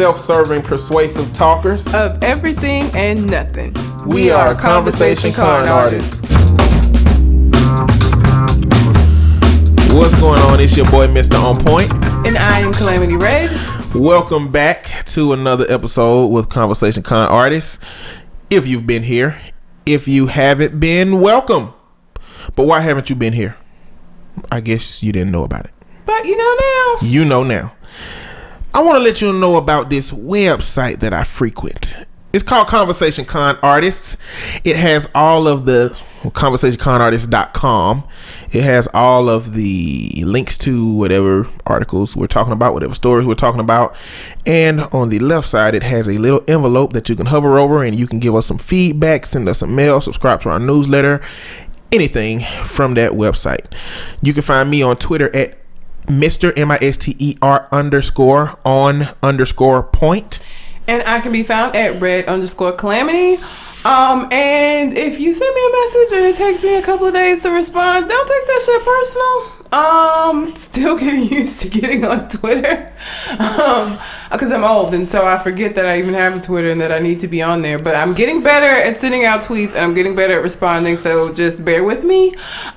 self-serving, persuasive talkers. of everything and nothing. We are Conversation Con artists. What's going on? It's your boy, Mr. On Point. And I am Calamity Red. Welcome back to another episode with Conversation Con Artists. If you've been here, if you haven't been, welcome. But why haven't you been here? I guess you didn't know about it. But you know now. You know now. I want to let you know about this website that I frequent. It's called Conversation Con Artists. It has all of the conversationconartists.com. It has all of the links to whatever articles we're talking about, whatever stories we're talking about. And on the left side, it has a little envelope that you can hover over and you can give us some feedback, send us a mail, subscribe to our newsletter, anything from that website. You can find me on Twitter at Mr. M I S T E R underscore on underscore point. And I can be found at red underscore calamity. Um, and if you send me a message and it takes me a couple of days to respond, don't take that shit personal. Um, still getting used to getting on Twitter. Um, because I'm old and so I forget that I even have a Twitter and that I need to be on there. But I'm getting better at sending out tweets and I'm getting better at responding, so just bear with me.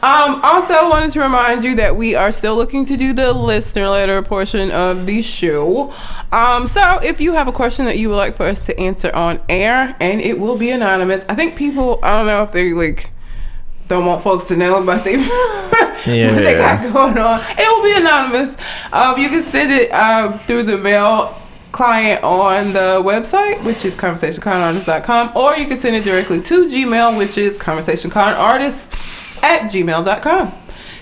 Um, also wanted to remind you that we are still looking to do the listener letter portion of the show. Um, so if you have a question that you would like for us to answer on air, and it will be anonymous. I think people I don't know if they like don't want folks to know about they what they got going on. It will be anonymous. Um, you can send it um, through the mail client on the website, which is conversationconartist.com, or you can send it directly to Gmail, which is conversationconartist at gmail.com.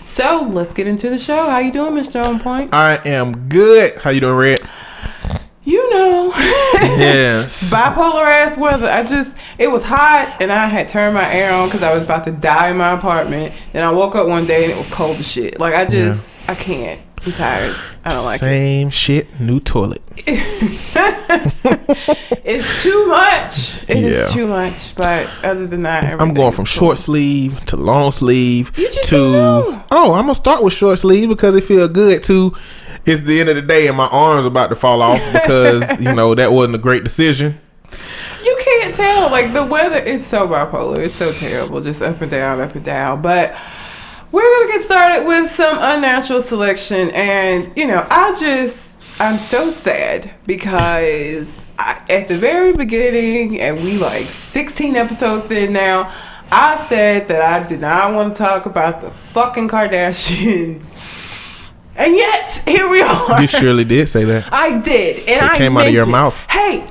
So let's get into the show. How you doing, Mr. On Point? I am good. How you doing, Red? You know. Yes. bipolar ass weather. I just it was hot and I had turned my air on because I was about to die in my apartment. Then I woke up one day and it was cold as shit. Like I just I can't. I'm tired. I don't like it. Same shit, new toilet. It's too much. It is Yeah. too much. But other than that, I'm going from cool. short sleeve to long sleeve to oh, I'm gonna start with short sleeve because it feel good too. It's the end of the day and my arms about to fall off because you know that wasn't a great decision. You can't tell. Like the weather is so bipolar. It's so terrible. Just up and down, up and down. But we're gonna get started with some unnatural selection, and you know, I just I'm so sad because I, at the very beginning, and we like 16 episodes in now. I said that I did not want to talk about the fucking Kardashians. And yet, here we are. You surely did say that. I did, and It I came out of your it. mouth. Hey,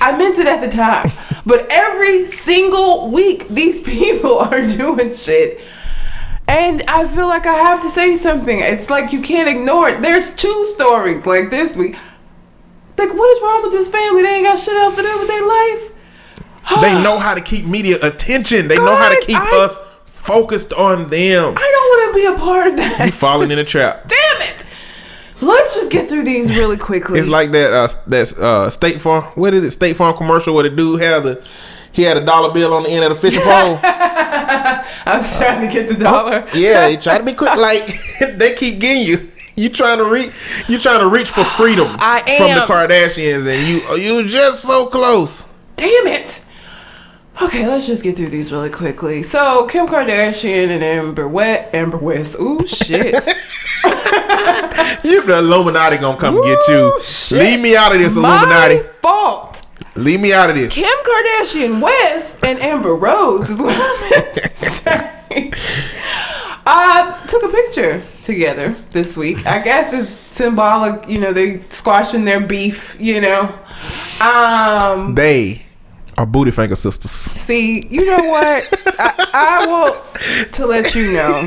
I meant it at the time, but every single week these people are doing shit, and I feel like I have to say something. It's like you can't ignore it. There's two stories like this week. Like, what is wrong with this family? They ain't got shit else to do with their life. They know how to keep media attention. They know how to keep I- us focused on them. I don't want to be a part of that. You falling in a trap. Damn it! Let's just get through these really quickly. It's like that uh that's uh State Farm what is it, State Farm commercial where the dude had the he had a dollar bill on the end of the fishing pole. I was trying to get the dollar. yeah, he try to be quick like they keep getting you. You trying to reach you trying to reach for freedom I am. from the. Kardashians and you you just so close. Damn it. Okay, let's just get through these really quickly. So Kim Kardashian and Amber Wet, Amber West. Ooh shit. You the Illuminati gonna come get you. Shit. Leave me out of this My Illuminati. fault. Leave me out of this. Kim Kardashian West and Amber Rose is what I meant. I took a picture together this week. I guess it's symbolic, you know, they squashing their beef, you know. Um They are booty finger sisters. See, you know what? I, I will to let you know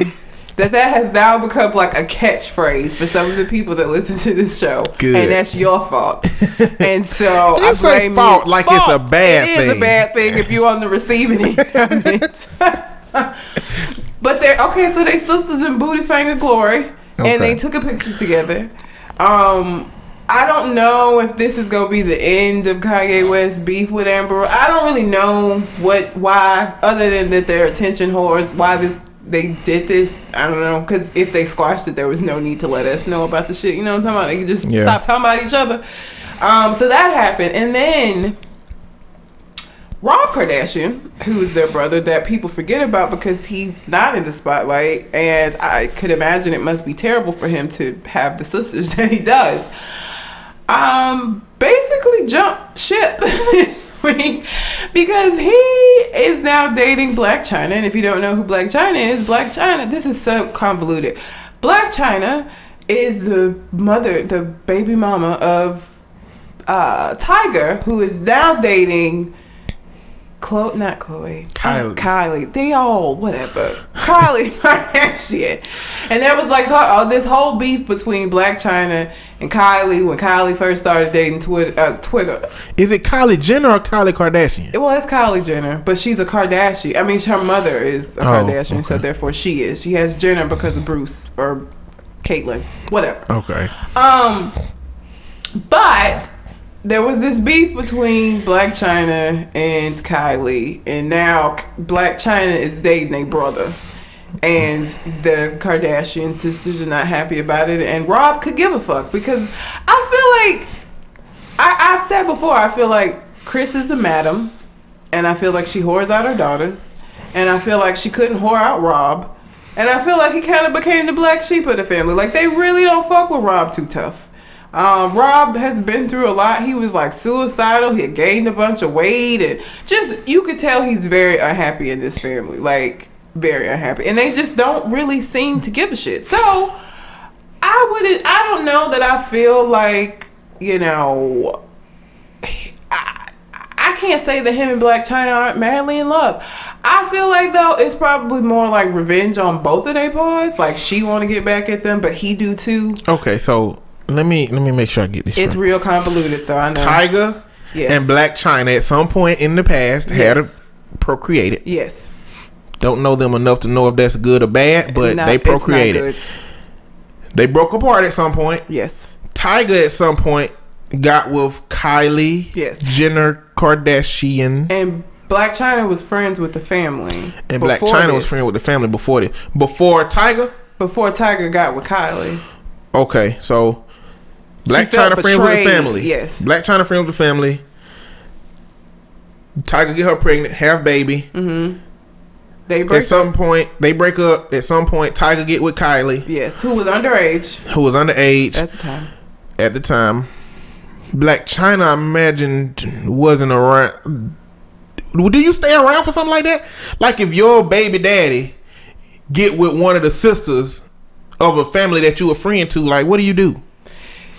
that that has now become like a catchphrase for some of the people that listen to this show, Good. and that's your fault. And so You I say blame fault you. like it's a bad It is thing. a bad thing if you're on the receiving end. it. but they're okay. So they sisters in booty finger glory, Okay. and they took a picture together. Um. I don't know if this is gonna be the end of Kanye West beef with Amber. I don't really know what why, other than that they're attention whores. Why this they did this? I don't know. Because if they squashed it, there was no need to let us know about the shit. You know what I'm talking about? They could just Yeah. stop talking about each other. Um, so that happened, and then Rob Kardashian, who is their brother, that people forget about because he's not in the spotlight, and I could imagine it must be terrible for him to have the sisters that he does. Um, basically jumped ship this week because he is now dating Blac Chyna, and if you don't know who Blac Chyna is, Blac Chyna, this is so convoluted. Blac Chyna is the mother, the baby mama of uh, Tyga, who is now dating Chloe, not Chloe, Kylie. Kylie. They all whatever. Kylie Kardashian, and there was like her, oh, this whole beef between Blac Chyna and Kylie when Kylie first started dating Twitter. Uh, Twitter. Is it Kylie Jenner or Kylie Kardashian? Well, it's Kylie Jenner, but she's a Kardashian. I mean, her mother is a Oh, Kardashian, so therefore she is. She has Jenner because of Bruce or Caitlyn, whatever. Okay. Um, but there was this beef between Blac Chyna and Kylie, and now Blac Chyna is dating a brother, and the Kardashian sisters are not happy about it. And Rob could give a fuck because I feel like I, I've said before. I feel like Kris is a madam, and I feel like she whores out her daughters, and I feel like she couldn't whore out Rob. And I feel like he kind of became the black sheep of the family. Like they really don't fuck with Rob too tough. Um, Rob has been through a lot. He was like suicidal. He had gained a bunch of weight, and just you could tell he's very unhappy in this family. Like very unhappy, and they just don't really seem to give a shit. So I wouldn't. I don't know that I feel like you know. I, I can't say that him and Blac Chyna aren't madly in love. I feel like though it's probably more like revenge on both of their parts. Like she want to get back at them, but he do too. Okay, so let me let me make sure I get this It's straight. real convoluted, so I know. Tyga Yes. and Blac Chyna at some point in the past had a procreated. Yes, Don't know them enough to know if that's good or bad, but they procreated. They broke apart at some point. Yes, Tyga at some point got with Kylie Yes. Jenner Kardashian. and Blac Chyna was friends with the family. And Blac Chyna was friends with the family before this. Before Tyga? before Tyga got with Kylie. Okay, so Blac Chyna friends with the family. yes. Blac Chyna friends with the family. Tyga get her pregnant, have baby. Mm-hmm. They At break some point, they break up. At some point, Tyga get with Kylie, Yes, who was underage who was underage at the time. at the time. Blac Chyna, I imagine, wasn't around. Do you stay around for something like that? Like if your baby daddy get with one of the sisters of a family that you a friend to, like what do you do?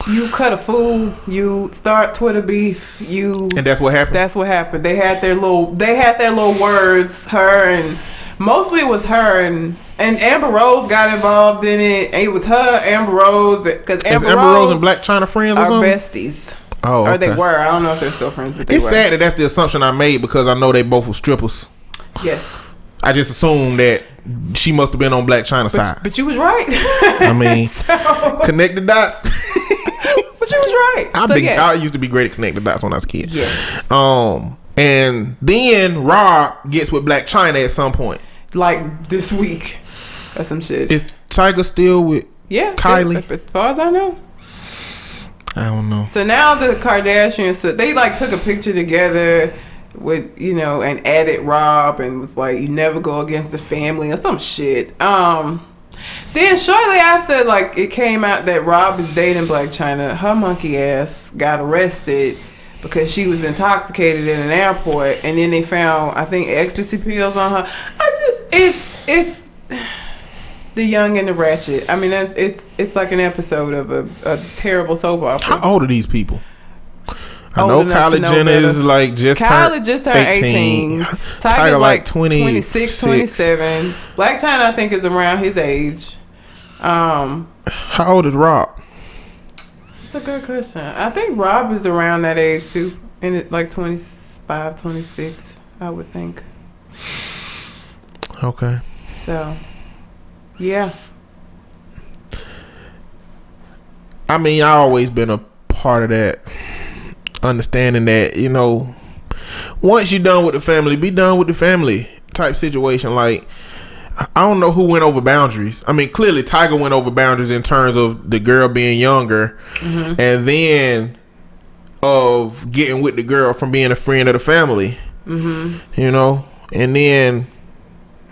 You cut a fool. You start Twitter beef. You. And that's what happened. That's what happened. They had their little. They had their little words. Her and mostly it was her and and Amber Rose got involved in it. It was her, Amber Rose, because Amber, Amber Rose, and Blac Chyna friends or are something? besties. Oh, Or they were. I don't know if they're still friends, but It's were. sad that that's the assumption I made because I know they both were strippers. Yes, I just assumed that she must have been on Blac Chyna's side. but you was right. I mean, so, connect the dots. But you was right. I so, been yeah. I used to be great at connect the dots when I was a kid. Yes. Um, and then Rob gets with Blac Chyna at some point. like this week. That's some shit. Is Tyga still with? yeah, Kylie? As, as far as I know. I don't know. So now the Kardashians, so they like took a picture together with you know and added Rob and was like, "You never go against the family" or some shit. Um, then shortly after, like it came out that Rob is dating Blac Chyna, her monkey ass got arrested because she was intoxicated in an airport, and then they found I think ecstasy pills on her. I just it it's. The Young and the Ratchet. I mean, it's it's like an episode of a, a terrible soap opera. How old are these people? I know Kylie know Jenner better. is like just Kylie turned just turned 18. Tyga's Tyga like like 26, 26, 27. Blac Chyna, I think, is around his age. Um, How old is Rob? it's a good question. I think Rob is around that age too. In it like 25, 26, I would think. Okay. So, yeah. I mean, I always been a part of that, understanding that you know, once you're done with the family, be done with the family type situation. Like, I don't know who went over boundaries. I mean, clearly Tyga went over boundaries in terms of the girl being younger, and then of getting with the girl from being a friend of the family. Mm-hmm. You know, and then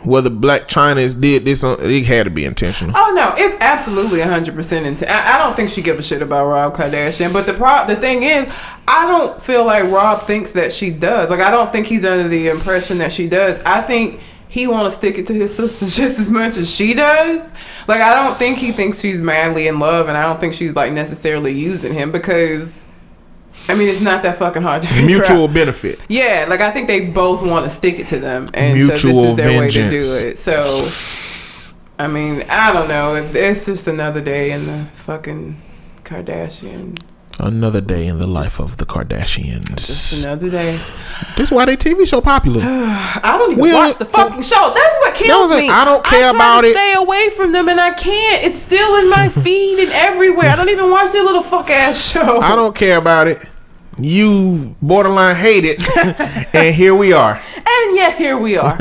whether Blac Chyna's did this, on, it had to be intentional. Oh no, it's absolutely hundred percent. Into I, I don't think she give a shit about Rob Kardashian. But the pro, the thing is, I don't feel like Rob thinks that she does. Like I don't think he's under the impression that she does. I think he want to stick it to his sister just as much as she does. Like I don't think he thinks she's madly in love, and I don't think she's like necessarily using him because. I mean, it's not that fucking hard to figure Mutual out. benefit. Yeah, like I think they both want to stick it to them, and so this is their way to do it. So, I mean, I don't know. It's just another day in the fucking Kardashian. Another day in the life of the Just Kardashians. another day. This is why they TV show popular. I don't even We watch the fucking show. That's what kills me. I don't care try about to it. Stay away from them, and I can't. It's still in my feed and everywhere. I don't even watch their little fuck ass show. I don't care about it. You borderline hate it, and here we are. And yet here we are.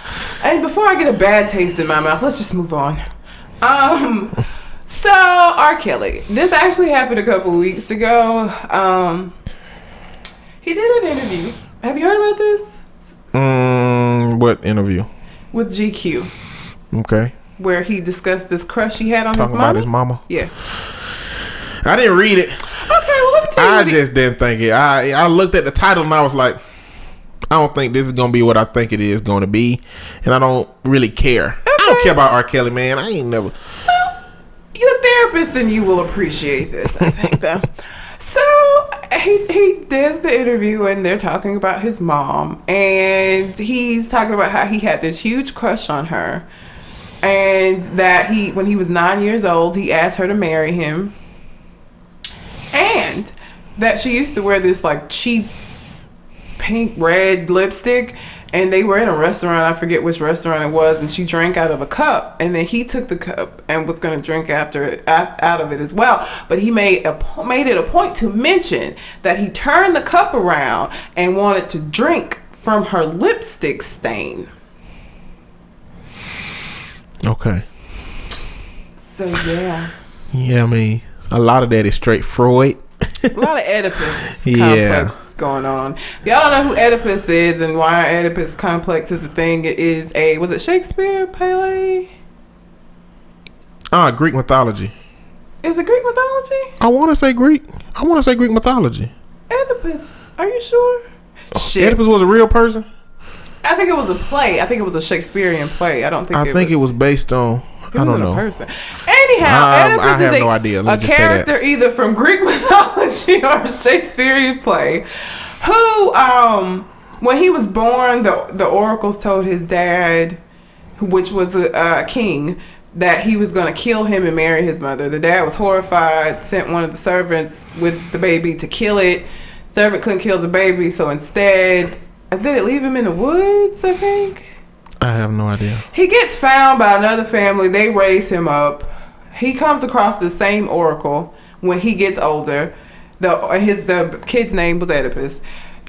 and before I get a bad taste in my mouth, let's just move on. Um so R. Kelly. This actually happened a couple weeks ago. Um he did an interview. Have you heard about this? Mm, what interview? With GQ, Okay, where he discussed this crush he had on talking his mama. about his mama. yeah. I didn't read it. Okay, well let me tell you. I just didn't think it. I I looked at the title and I was like, I don't think this is gonna be what I think it is going to be, and I don't really care. I don't care about R. Kelly, man. I ain't never. Well You the therapist and you will appreciate this, I think, though. So he he does the interview and they're talking about his mom and he's talking about how he had this huge crush on her and that he when he was nine years old he asked her to marry him and that she used to wear this like cheap pink red lipstick and they were in a restaurant i forget which restaurant it was and she drank out of a cup and then he took the cup and was going to drink after it, out of it as well. But he made a made it a point to mention that he turned the cup around and wanted to drink from her lipstick stain. Okay. so yeah. Yeah, I mean, a lot of that is straight Freud. a lot of oedipus Yeah. complex going on if y'all don't know who oedipus is and why oedipus complex is a thing it is a was it shakespeare pele Ah, Greek mythology. is it greek mythology I want to say Greek. I want to say Greek mythology. Oedipus. Are you sure? Shit. Oedipus was a real person. I think it was a play. I think it was a Shakespearean play. I don't think. I it think was, it was based on. I don't know. person. Anyhow, Um, Oedipus I have is a, no idea. Let me a just say that. character either from Greek mythology or a Shakespearean play. Who, um, when he was born, the the oracles told his dad, which was a, a king, that he was going to kill him and marry his mother. The dad was horrified, sent one of the servants with the baby to kill it. Servant couldn't kill the baby, so instead, did it leave him in the woods? I think. I have no idea. He gets found by another family. They raise him up. He comes across the same oracle when he gets older. The his the kid's name was Oedipus.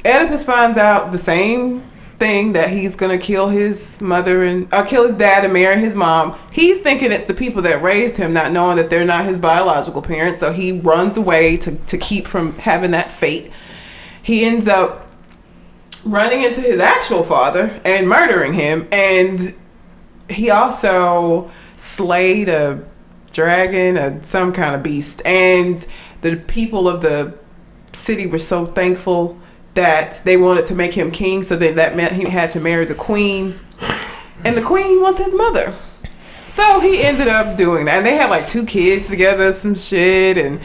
Oedipus finds out the same thing that he's gonna kill his mother and or kill his dad and marry his mom. He's thinking it's the people that raised him, not knowing that they're not his biological parents. So he runs away to to keep from having that fate. He ends up running into his actual father and murdering him and he also slayed a dragon a some kind of beast. And the people of the city were so thankful that they wanted to make him king so that that meant he had to marry the queen. And the queen was his mother. So he ended up doing that. And they had like two kids together some shit and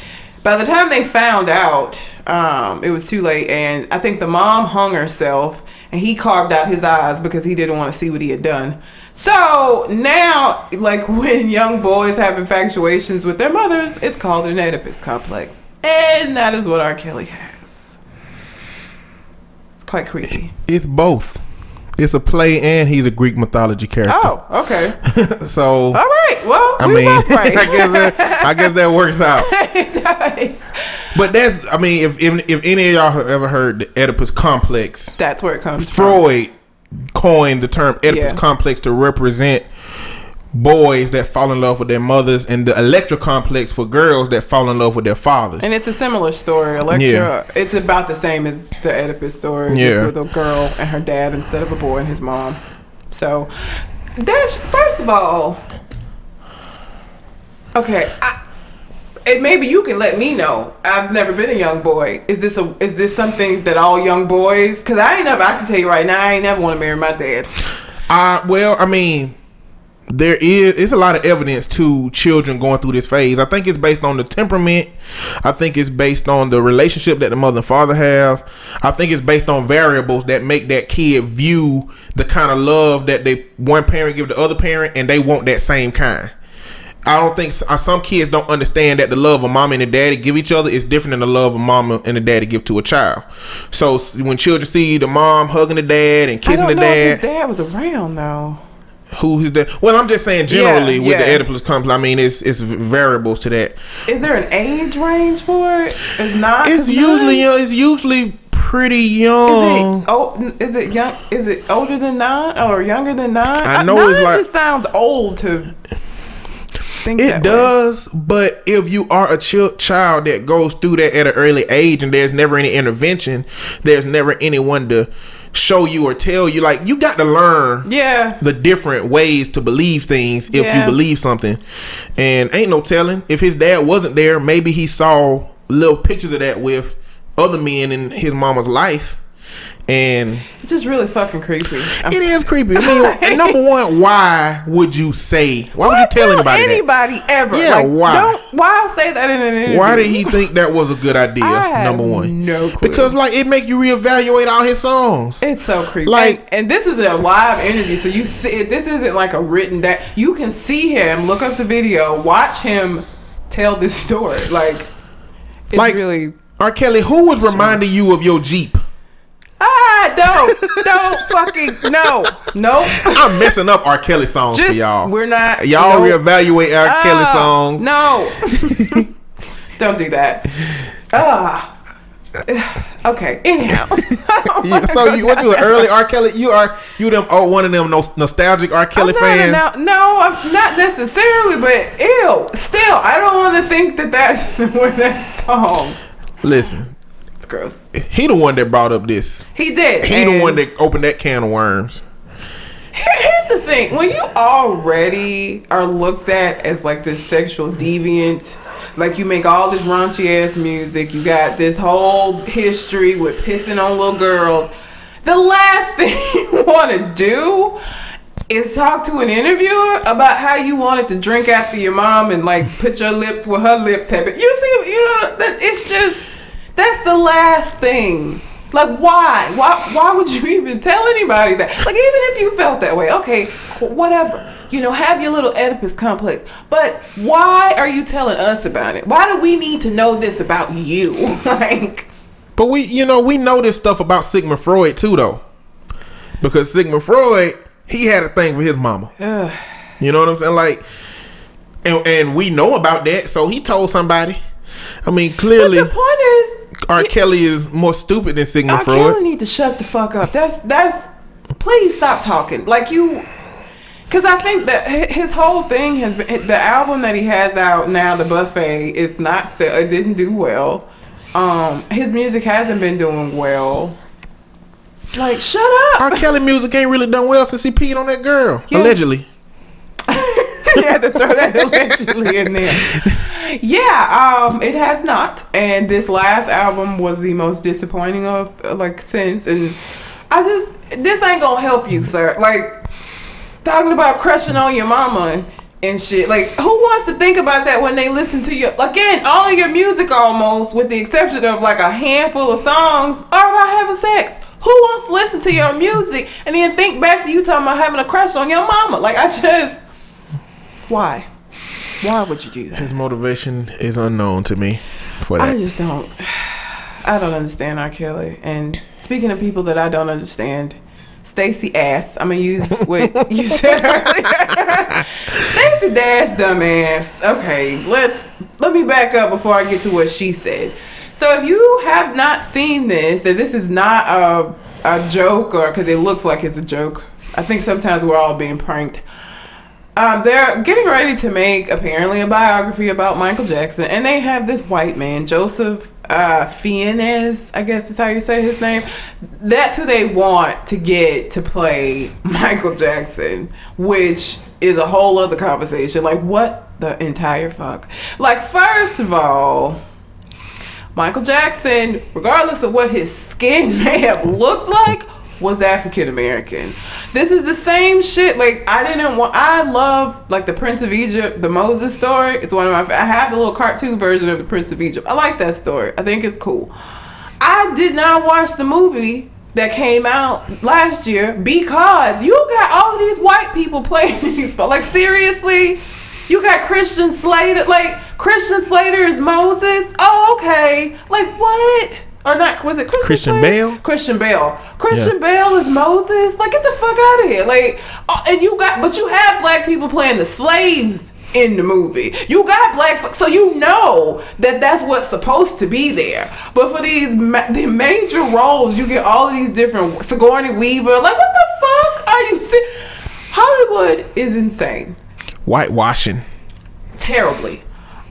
by the time they found out um, it was too late and i think the mom hung herself and he carved out his eyes because he didn't want to see what he had done. So now like when young boys have infatuations with their mothers it's called an oedipus complex and that is what r. Kelly has. It's quite creepy. It's both. It's a play and he's a Greek mythology character. oh okay So all right well I we mean, right. I guess that, I guess that works out. But that's I mean, if if, if any of y'all have ever heard the Oedipus complex, That's where it comes from. Freud coined the term Oedipus Yeah. complex to represent boys that fall in love with their mothers and the Electra complex for girls that fall in love with their fathers. And it's a similar story. Electra, Yeah. it's about the same as the Oedipus story, Yeah. just with a girl and her dad instead of a boy and his mom. So, that's first of all, okay. I, and maybe you can let me know. I've never been a young boy. Is this a is this something that all young boys? Because I ain't never. I can tell you right now, I ain't never want to marry my dad. Uh, well, I mean, there is it's a lot of evidence to children going through this phase. I think it's based on the temperament. I think it's based on the relationship that the mother and father have. I think it's based on variables that make that kid view the kind of love that they one parent give the other parent, and they want that same kind. I don't think uh, some kids don't understand that the love a mom and a daddy give each other is different than the love a mom and a daddy give to a child. So when children see the mom hugging the dad and kissing the dad, dad was around though. Who is that? Well, I'm just saying generally Yeah, with the yeah. Oedipus complex. I mean, it's it's variables to that. Is there an age range for it? It's not. It's usually young. It's usually pretty Is young. it, oh, is it young? Is it older than nine or younger than nine? I know nine it's like- just sounds old to think It that way. does, but if you are a ch- child that goes through that at an early age and there's never any intervention, there's never anyone to show you or tell you. Like you got to learn Yeah, the different ways to believe things if Yeah. you believe something. And ain't no telling if his dad wasn't there, maybe he saw little pictures of that with other men in his mama's life. And it's just really fucking creepy. I'm- it is creepy. I mean, and number one, why would you say? Why would you tell anybody, that? anybody ever? Yeah, Like, why? Don't why say that in an interview? Why did he think that was a good idea? I number one, no clue. because like it make you reevaluate all his songs. It's so creepy. Like- and, and this is a live interview, so you see this isn't like a written that you can see him, look up the video, watch him tell this story. Like it's Like- really R. Kelly, who was reminding you of your Jeep? Ah don't don't fucking no. Nope. I'm messing up R. Kelly songs Just for y'all. we're not Y'all reevaluate R. Kelly Ah, songs. No. don't do that. Ah. Okay. Anyhow. So you what you an early R. Kelly? You are you them oh one of them nos- nostalgic R. Kelly fans? not a- no, I'm not necessarily, but ew. Still, I don't want to think that that's where that song. Listen, gross. he the one that brought up this. He did. He the one that opened that can of worms. Here's the thing: when you already are looked at as like this sexual deviant, like you make all this raunchy ass music, you got this whole history with pissing on little girls. The last thing you want to do is talk to an interviewer about how you wanted to drink after your mom and like put your lips where her lips have been. You see, you know, that it's just that's the last thing. Like why? Why? Why would you even tell anybody that? Like even if you felt that way, okay, whatever. You know, have your little Oedipus complex. But why are you telling us about it? Why do we need to know this about you? like, But we, you know, we know this stuff about Sigmund Freud too, though, because Sigmund Freud he had a thing for his mama. ugh. You know what I'm saying? Like, and, and we know about that, so he told somebody. I mean, But clearly, the point is, R. Kelly is more stupid than Sigmund R. Freud. Kelly need to shut the fuck up. That's that's. Please stop talking. Like you, because I think that his whole thing has been the album that he has out now, the buffet, is not. It didn't do well. Um, his music hasn't been doing well. Like, shut up. R. Kelly music ain't really done well since he peed on that girl, Yeah. allegedly. you had to throw that allegedly in there. Yeah, um, it has not. And this last album was the most disappointing of like since. And I just this ain't gonna help you, sir. Like talking about crushing on your mama and, shit. Like who wants to think about that when they listen to your again all of your music almost, with the exception of like a handful of songs, are about having sex. Who wants to listen to your music and then think back to you talking about having a crush on your mama? Like I just why? Why would you do that? His motivation is unknown to me for that, I just don't. I don't understand R. Kelly. And speaking of people that I don't understand, Stacy Ass. I'm gonna use what you said earlier. Stacey Dash, dumbass. Okay, let's let me back up before I get to what she said. So if you have not seen this, and this is not a a joke, or because it looks like it's a joke. I think sometimes we're all being pranked. Um, they're getting ready to make apparently a biography about Michael Jackson, and they have this white man, Joseph uh, Fiennes, I guess is how you say his name. That's who they want to get to play Michael Jackson, which is a whole other conversation. Like, what the entire fuck? Like, first of all, Michael Jackson, regardless of what his skin may have looked like, was African American. This is the same shit. Like I didn't want. I love like the Prince of Egypt, the Moses story. It's one of my. I have the little cartoon version of the Prince of Egypt. I like that story. I think it's cool. I did not watch the movie that came out last year because you got all these white people playing these. But Like seriously, you got Christian Slater. Like Christian Slater is Moses. Oh okay. Like what? Or not? Was it Christian, Christian Bale? Christian Bale. Christian Bale is Moses. Like get the fuck out of here. Like oh, and you got but you have black people playing the slaves in the movie. You got black so you know that that's what's supposed to be there. But for these ma- the major roles, you get all of these different Sigourney Weaver. Like what the fuck are you see? Hollywood is insane Whitewashing. terribly.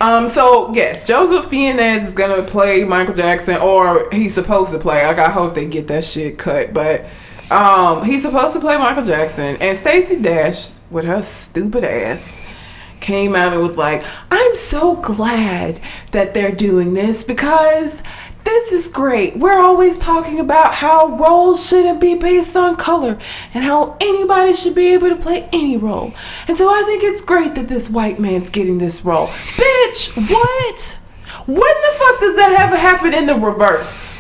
Um, so yes, Joseph Fiennes is gonna play Michael Jackson, or he's supposed to play. Like I hope they get that shit cut, but um, he's supposed to play Michael Jackson. And Stacey Dash, with her stupid ass, came out and was like, "I'm so glad that they're doing this because." This is great. We're always talking about how roles shouldn't be based on color and how anybody should be able to play any role. And so I think it's great that this white man's getting this role. Bitch, what? When the fuck does that ever happen in the reverse?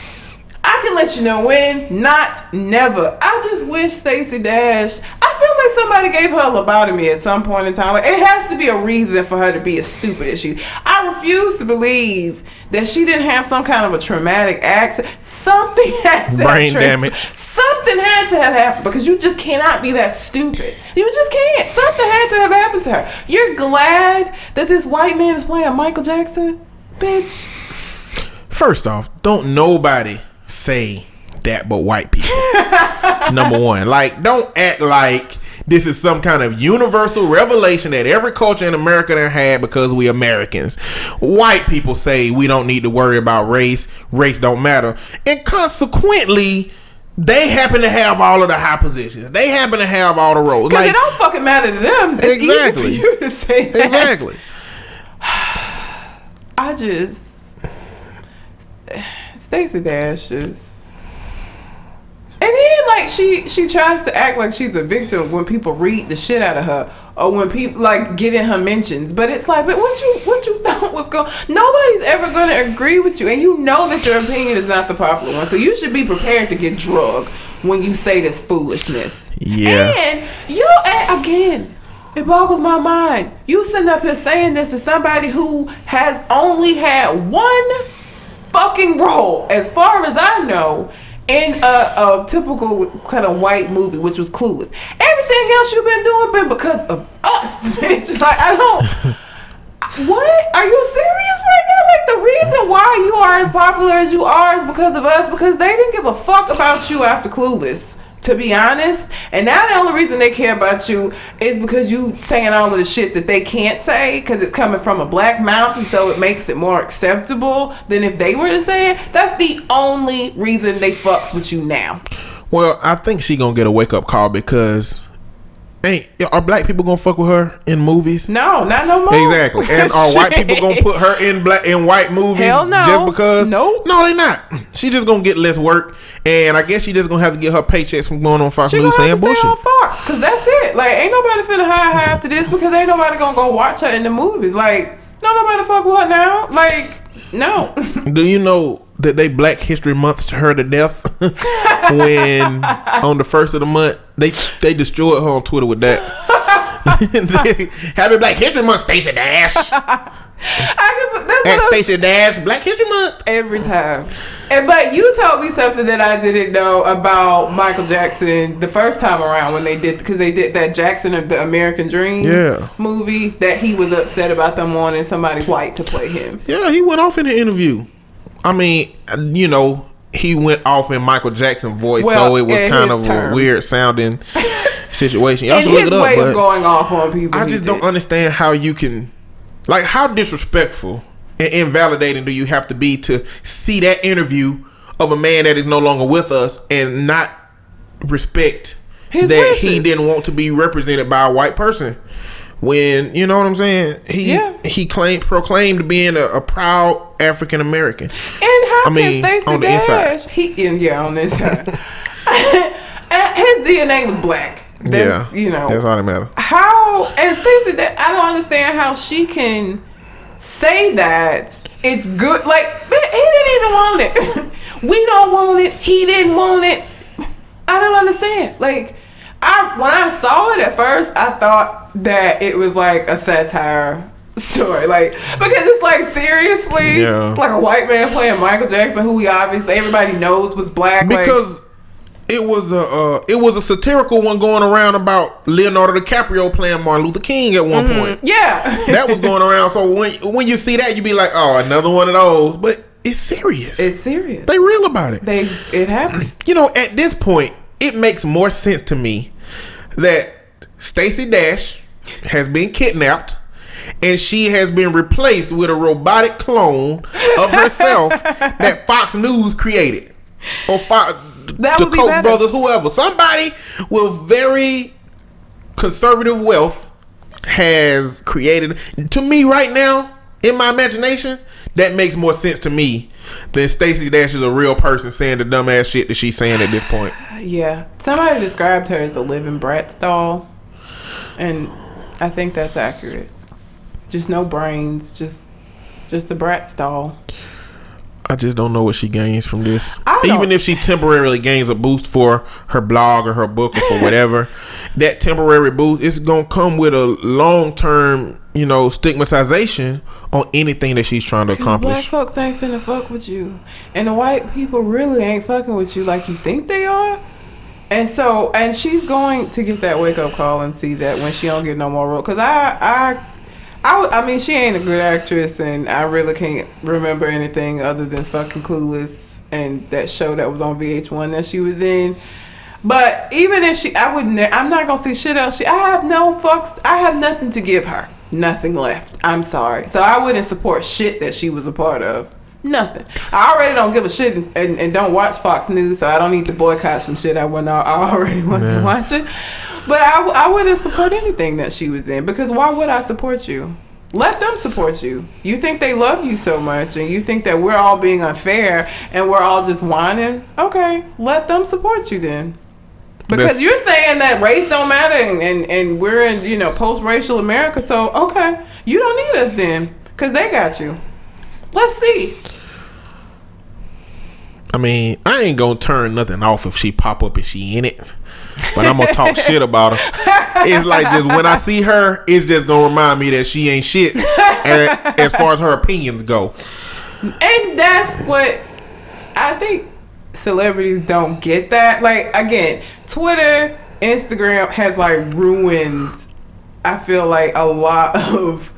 I can let you know when, not never. I just wish Stacey Dash. I feel like somebody gave her a lobotomy at some point in time. Like it has to be a reason for her to be as stupid as she. I refuse to believe that she didn't have some kind of a traumatic accident. Something had to Brain have damage. Something had to have happened because you just cannot be that stupid. You just can't. Something had to have happened to her. You're glad that this white man is playing Michael Jackson, bitch. First off, don't nobody say that but white people. Number one. Like, don't act like this is some kind of universal revelation that every culture in America done had because we Americans. White people say we don't need to worry about race. Race don't matter. And consequently, they happen to have all of the high positions. They happen to have all the roles. Because Like, it don't fucking matter to them. It's easy Exactly. for you to say that. exactly. I just Stacey Dash just and then like she she tries to act like she's a victim when people read the shit out of her or when people like get in her mentions. But it's like, but what you what you thought was going nobody's ever gonna agree with you and you know that your opinion is not the popular one. So you should be prepared to get drugged when you say this foolishness. Yeah. And you again, it boggles my mind. You sitting up here saying this to somebody who has only had one fucking role, as far as I know, in a, a typical kind of white movie, which was Clueless. Everything else you've been doing been because of us, bitch. Like I don't. What? Are you serious right now? Like the reason why you are as popular as you are is because of us. Because they didn't give a fuck about you after Clueless. To be honest, and now the only reason they care about you is because you saying all of the shit that they can't say because it's coming from a black mouth, and so it makes it more acceptable than if they were to say it. That's the only reason they fucks with you now. Well, I think she gonna get a wake up call because ain't are black people gonna fuck with her in movies? No, not no more. Exactly. And are white people gonna put her in black in white movies Hell no. just because? Nope. No, they not. She just gonna get less work, and I guess she just gonna have to get her paychecks from going on Fox She News saying have to stay bullshit. on Fox, cause that's it. Like, ain't nobody finna hire her after this because ain't nobody gonna go watch her in the movies. Like, no nobody fuck with her now. Like, no. Do you know that they Black History Month to her to death when on the first of the month they they destroyed her on Twitter with that. Happy Black History Month, Stacey Dash. I can, that's At Stacey Dash, Black History Month. every time. And but you told me something that I didn't know about Michael Jackson the first time around when they did because they did that Jackson of the American Dream Yeah. movie that he was upset about them wanting somebody white to play him. Yeah, he went off in the interview. I mean, you know, he went off in Michael Jackson voice, Well, so it was kind of terms. a weird sounding situation. Y'all and should look it up. way but of going off on people. I just don't understand how you can, like, how disrespectful and invalidating do you have to be to see that interview of a man that is no longer with us and not respect His that he didn't want to be represented by a white person. When you know what I'm saying, he Yeah. he claimed proclaimed being a, a proud African American. And how I mean, can Stacey on the inside. Dash? He and yeah, on the inside. And his DNA was black. That's, yeah, you know that's all that matters. how and Stacey that I don't understand how she can say that it's good. Like man, he didn't even want it. we don't want it. He didn't want it. I don't understand. Like I when I saw it at first, I thought that it was like a satire story. Like because it's like seriously Yeah. like a white man playing Michael Jackson, who we obviously everybody knows was black. like- because it was a uh, it was a satirical one going around about Leonardo DiCaprio playing Martin Luther King at one point. yeah, That was going around. So when when you see that, you be like, oh, another one of those. But it's serious. it's serious. they real about it. They it happened. you know, at this point, it makes more sense to me that Stacey Dash has been kidnapped and she has been replaced with a robotic clone of herself that Fox News created. Or Fox, That the would be Koch better. brothers, whoever. Somebody with very conservative wealth has created. To me, right now, in my imagination, that makes more sense to me than Stacey Dash is a real person saying the dumbass shit that she's saying at this point. Yeah, somebody described her as a living brat doll, and I think that's accurate. Just no brains, just just a brat doll. I just don't know what she gains from this. Even if she temporarily gains a boost for her blog or her book or for whatever, that temporary boost is gonna come with a long term, you know, stigmatization on anything that she's trying to Cause black accomplish. folks ain't finna fuck with you, and the white people really ain't fucking with you like you think they are. And so, and she's going to get that wake up call and see that when she don't get no more role. Cause I, I, I, I mean, she ain't a good actress, and I really can't remember anything other than fucking Clueless and that show that was on VH1 that she was in. But even if she, I would, ne- I'm not gonna see shit else. She, I have no fucks. I have nothing to give her. Nothing left. I'm sorry. So I wouldn't support shit that she was a part of. Nothing. I already don't give a shit and, and, and don't watch Fox News, so I don't need to boycott some shit I wasn't. I already wasn't Yeah. watching. But I, I wouldn't support anything that she was in because why would I support you? Let them support you. You think they love you so much, and you think that we're all being unfair and we're all just whining. Okay, let them support you then. Because That's- you're saying that race don't matter and, and, and we're in, you know, post racial America, so okay, you don't need us then. Because they got you. Let's see. I mean, I ain't gonna turn nothing off if she pop up and she in it. But I'm gonna talk shit about her. It's like just when I see her, it's just gonna remind me that she ain't shit a- as far as her opinions go. And that's what I think celebrities don't get that. Like again, Twitter, Instagram has like ruined I feel like a lot of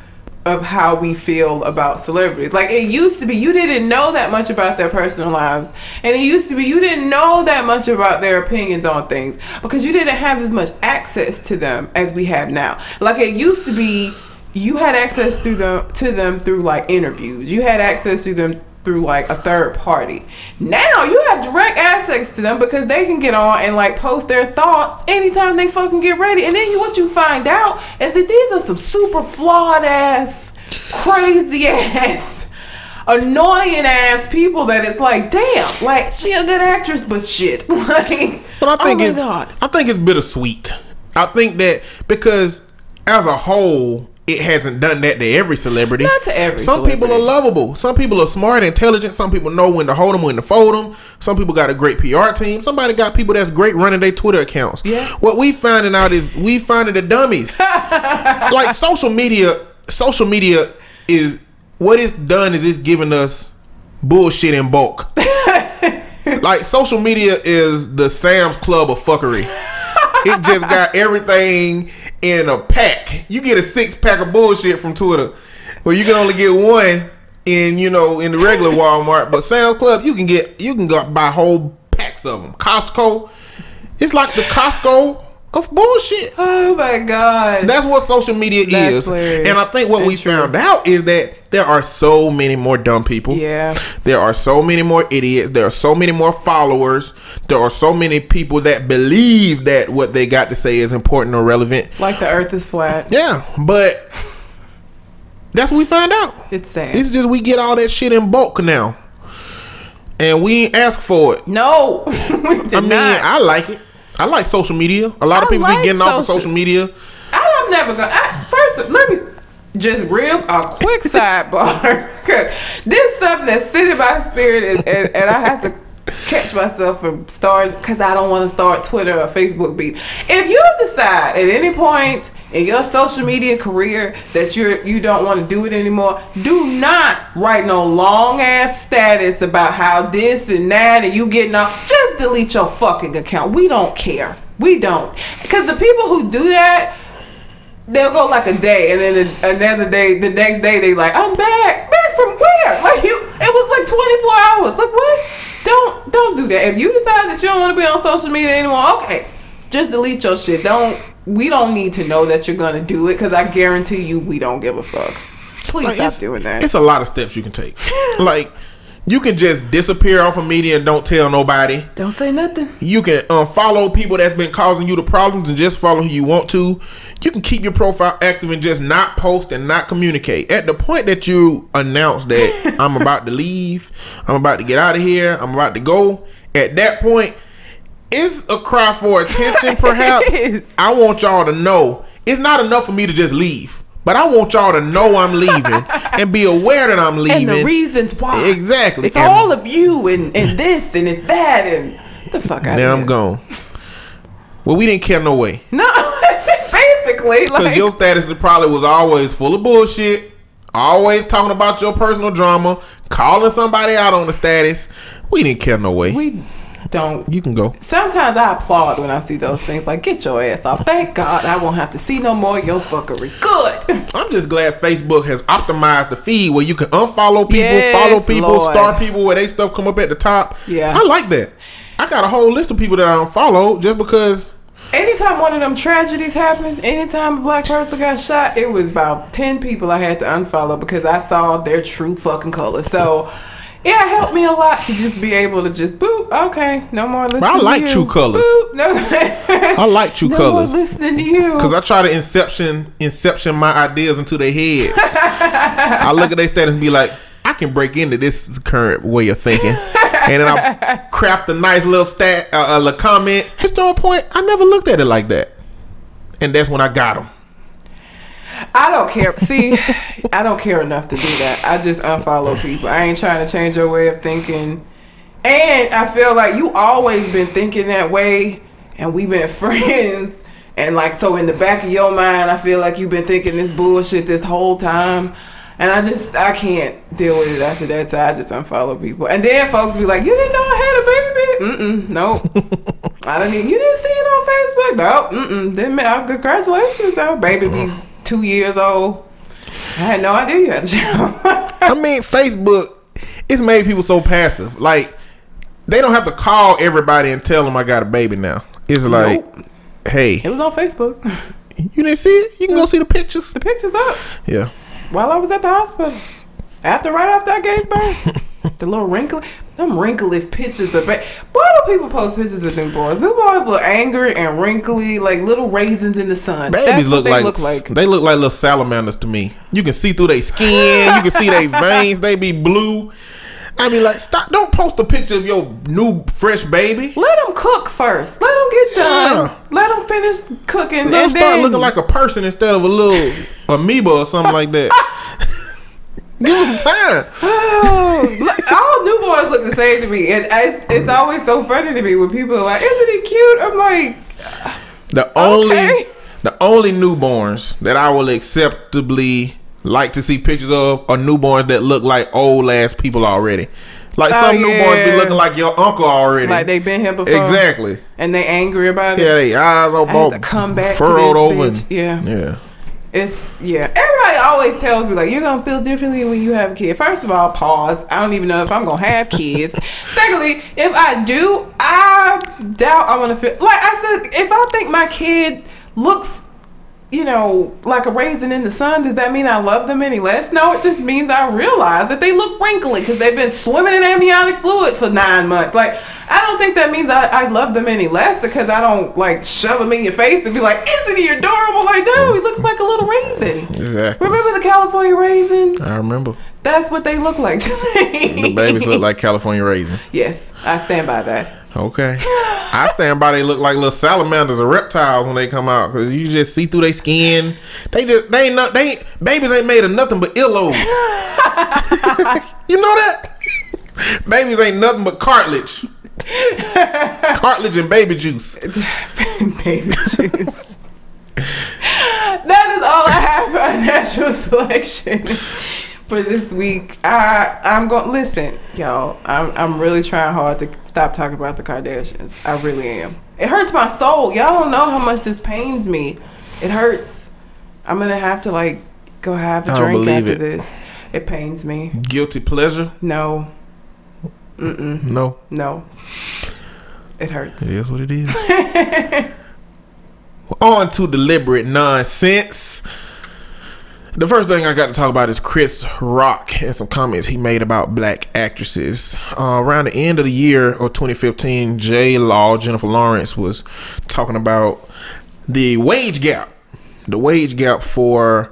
of how we feel about celebrities. Like it used to be you didn't know that much about their personal lives. And it used to be you didn't know that much about their opinions on things because you didn't have as much access to them as we have now. Like it used to be you had access to them to them through like interviews. You had access to them through like a third party. Now you have direct access to them because they can get on and like post their thoughts anytime they fucking get ready. And then you, what you find out is that these are some super flawed ass, crazy ass, annoying ass people that it's like, damn, like she a good actress, but shit. like, But I oh think oh my it's God. I think it's bittersweet. I think that because as a whole, it hasn't done that to every celebrity. Not to every Some people are lovable. Some people are smart, intelligent. Some people know when to hold them, when to fold them. Some people got a great PR team. Somebody got people that's great running their Twitter accounts. Yeah. What we finding out is we finding the dummies. like social media, social media is what it's done is it's giving us bullshit in bulk. like social media is the Sam's Club of fuckery. it just got everything in a pack. You get a six pack of bullshit from Twitter, where you can only get one in you know in the regular Walmart, but Sam's Club you can get you can go buy whole packs of them. Costco, it's like the Costco of bullshit. Oh my god. That's what social media That's is. hilarious. And I think what we true. found out is that there are so many more dumb people. yeah. There are so many more idiots. There are so many more followers. There are so many people that believe that what they got to say is important or relevant. Like the earth is flat. Yeah, but that's what we find out. It's sad. It's just we get all that shit in bulk now. And we ain't ask for it. no. we did I mean, not. I like it. I like social media. A lot of I people like be getting off of social- social media. I, am never gonna. I, first, let me just real a quick sidebar. 'Cause this is something that's sitting in my spirit, and, and, and I have to catch myself from starting because I don't want to start Twitter or Facebook beef. If you decide at any point in your social media career that you're you don't want to do it anymore, do not write no long ass status about how this and that and you getting off. Just delete your fucking account. We don't care. We don't. Because the people who do that, they'll go like a day and then another day the next day they like i'm back back from where like you it was like 24 hours like what don't don't do that if you decide that you don't want to be on social media anymore okay just delete your shit don't we don't need to know that you're gonna do it because i guarantee you we don't give a fuck please Like, stop doing that It's a lot of steps you can take. like you can just disappear off of media and don't tell nobody. don't say nothing You can uh, unfollow people that's been causing you the problems and just follow who you want to. You can keep your profile active and just not post and not communicate. At the point that you announce that I'm about to leave, I'm about to get out of here, I'm about to go, at that point, it's a cry for attention, perhaps. I want y'all to know it's not enough for me to just leave. But I want y'all to know I'm leaving and be aware that I'm leaving. and the reasons why Exactly. it's And- all of you and and this and it's that and the fuck out now I'm gone. Well, we didn't care no way. no basically Because like your status probably was always full of bullshit. Always talking about your personal drama. Calling somebody out on the status. We didn't care no way. we don't you can go. Sometimes I applaud when I see those things. Like, get your ass off. Thank God I won't have to see no more your fuckery. Good. I'm just glad Facebook has optimized the feed where you can unfollow people, Yes, follow people, Lord. star people where they stuff come up at the top. Yeah. I like that. I got a whole list of people that I unfollow just because Anytime one of them tragedies happened, anytime a black person got shot, it was about 10 people I had to unfollow because I saw their true fucking color. So, yeah, it helped me a lot to just be able to just boop. Okay, no more listening. To you. I like true colors. Boop, no, I like true no colors. more listening to you. Cause I try to inception inception my ideas into their heads. I look at their status and be like, I can break into this current way of thinking, and then I craft a nice little stat, uh, a little comment. Just on point. I never looked at it like that, and that's when I got them. I don't care. See, I don't care enough to do that. I just unfollow people. I ain't trying to change your way of thinking. And I feel like you always been thinking that way, and we've been friends. And like, so in the back of your mind, I feel like you've been thinking this bullshit this whole time. And I just, I can't deal with it after that. So I just unfollow people. And then folks be like, you didn't know I had a baby? Mm-mm, nope. I didn't. even- You didn't see it on Facebook? No. Mm-mm. Didn't. uh, Congratulations, though. Baby be two years old. I had no idea you had a child. I mean, Facebook, it's made people so passive. Like they don't have to call everybody and tell them I got a baby now. It's like, Nope. hey, it was on Facebook. you didn't see it? You can go see the pictures. The picture's up Yeah. while I was at the hospital. After, right after I gave birth. the little wrinkly, them wrinkly pictures of ba- Why do people post pictures of newborns? Newborns look angry and wrinkly, like little raisins in the sun. Babies look they like, look like. they look like little salamanders to me. You can see through their skin. you can see their veins. They be blue. I mean, like, stop! Don't post a picture of your new fresh baby. Let them cook first. Let them get done. Yeah. Let them finish cooking. Let them start then, looking like a person instead of a little amoeba or something like that. Give them time. All newborns look the same to me, and it's, it's always so funny to me when people are like, "Isn't he cute?" I'm like, The only Okay. the only newborns that I will acceptably like to see pictures of are newborns that look like old ass people already. Like Oh, some newborns be looking like your uncle already. like they've been here before, exactly. and they angry about it. Yeah, they eyes all I had to both come back furrowed over. And, Yeah. yeah. It's yeah. Everybody always tells me like you're gonna feel differently when you have a kid. First of all, pause. I don't even know if I'm gonna have kids. Secondly, if I do, I I doubt I'm gonna feel like I said. If I think my kid looks, you know, like a raisin in the sun, does that mean I love them any less? No, it just means I realize that they look wrinkly because they've been swimming in amniotic fluid for nine months. Like I don't think that means I, I love them any less because I don't like shove them in your face and be like, "Isn't he adorable?" Like, no, he looks like a little raisin. Exactly. Remember the California raisins? I remember. That's what they look like to me. The babies look like California raisins. Yes, I stand by that. Okay. I stand by they look like little salamanders or reptiles when they come out because you just see through their skin. They just they ain't not they ain't, babies ain't made of nothing but illo. you know that babies ain't nothing but cartilage, cartilage and baby juice. Baby juice. that is all I have for natural selection for this week. I I'm going to listen, y'all. I'm I'm really trying hard to stop talking about the Kardashians. I really am. It hurts my soul. Y'all don't know how much this pains me. It hurts. I'm gonna have to like go have a drink after it. this. It pains me. Guilty pleasure? No. Mm-mm. No. No. It hurts. It is what it is. On to deliberate nonsense. The first thing I got to talk about is Chris Rock and some comments he made about black actresses. Uh, around the end of the year of 2015, J Law, Jennifer Lawrence, was talking about the wage gap. The wage gap for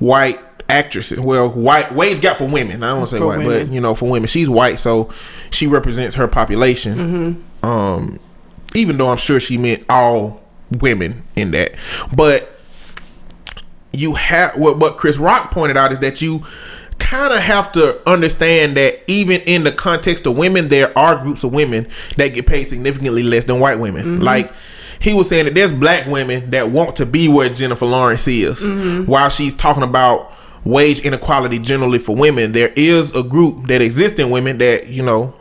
white actresses. Well, white wage gap for women. I don't want to say For white, women. but you know, for women, she's white, so she represents her population. Mm-hmm. Um, even though I'm sure she meant all women in that, but you have what what Chris Rock pointed out is that you kind of have to understand that even in the context of women, there are groups of women that get paid significantly less than white women. Mm-hmm. Like he was saying that there's black women that want to be where Jennifer Lawrence is, mm-hmm. while she's talking about wage inequality generally for women. There is a group that exists in women that you know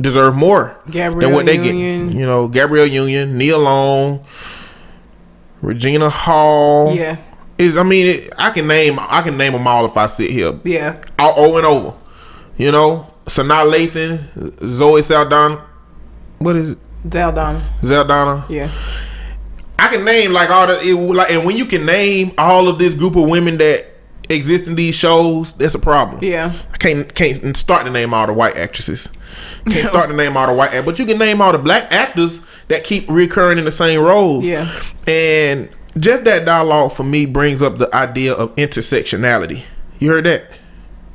deserve more than what they Union. get. You know, Gabrielle Union, Nia Long, Regina Hall Yeah. Is I mean it, I can name I can name them all if I sit here Yeah. all over and over. You know, Sanaa Lathan, Zoe Saldana, what is it? Zeldana. Zeldana. Yeah. I can name like all the it, like and when you can name all of this group of women that exist in these shows, that's a problem. Yeah. I can't can't start to name all the white actresses. Can't start to name all the white, but you can name all the black actors that keep recurring in the same roles. Yeah. And just that dialogue for me brings up the idea of intersectionality. You heard that?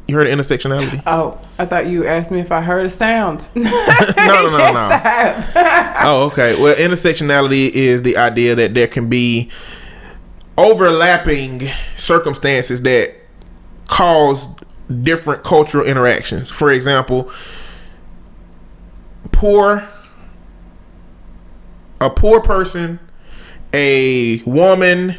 You heard of intersectionality? Oh, I thought you asked me if I heard a sound. no, no, no, no. oh, okay. Well, intersectionality is the idea that there can be overlapping circumstances that cause different cultural interactions. For example, poor a poor person, a woman,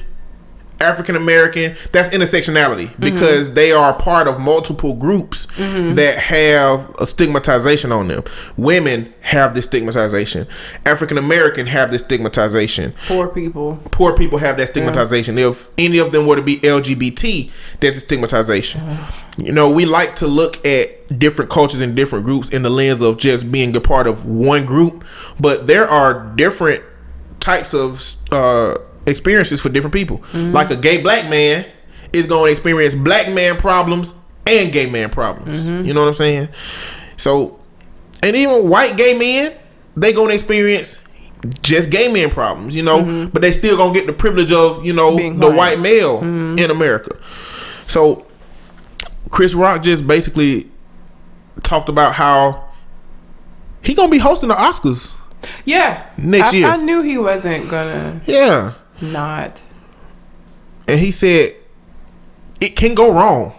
African American, that's intersectionality mm-hmm. because they are part of multiple groups mm-hmm. that have a stigmatization on them. Women have this stigmatization. African American have this stigmatization Poor people. poor people have that stigmatization. If any of them were to be LGBT, there's a stigmatization. Mm-hmm. You know, we like to look at different cultures and different groups in the lens of just being a part of one group, but there are different types of uh, experiences for different people. Mm-hmm. Like a gay black man is going to experience black man problems and gay man problems. Mm-hmm. You know what I'm saying? So, and even white gay men, they going to experience just gay men problems, you know, mm-hmm. but they still gonna get the privilege of, you know, Being the white. white male in America. So Chris Rock just basically talked about how he gonna be hosting the Oscars. Yeah. Next I, year. I knew he wasn't gonna Yeah. not. And he said it can go wrong.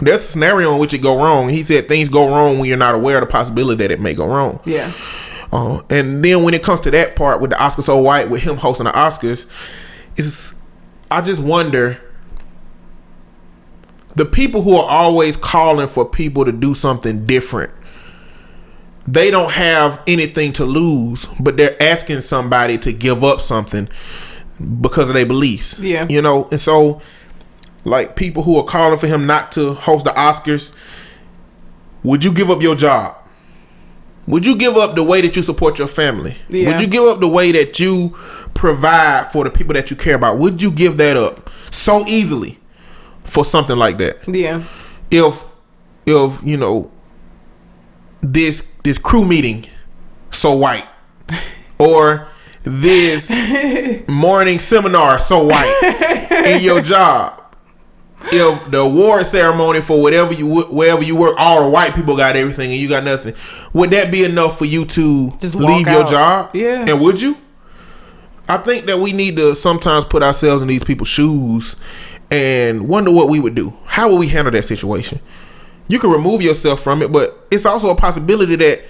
There's a scenario in which it go wrong. He said things go wrong when you're not aware of the possibility that it may go wrong. Yeah. Uh, and then when it comes to that part with the Oscar so white with him hosting the Oscars, is I just wonder the people who are always calling for people to do something different. They don't have anything to lose, but they're asking somebody to give up something because of their beliefs. Yeah. You know, and so like people who are calling for him not to host the Oscars, would you give up your job? Would you give up the way that you support your family? Yeah. Would you give up the way that you provide for the people that you care about? Would you give that up so easily for something like that? Yeah. If if you know this this crew meeting so white? Or this morning seminar so white in your job? If the award ceremony for whatever you wherever you work all the white people got everything and you got nothing would that be enough for you to Just leave your out. job? Yeah. and would you? I think that we need to sometimes put ourselves in these people's shoes and wonder what we would do. How would we handle that situation you can remove yourself from it, but it's also a possibility that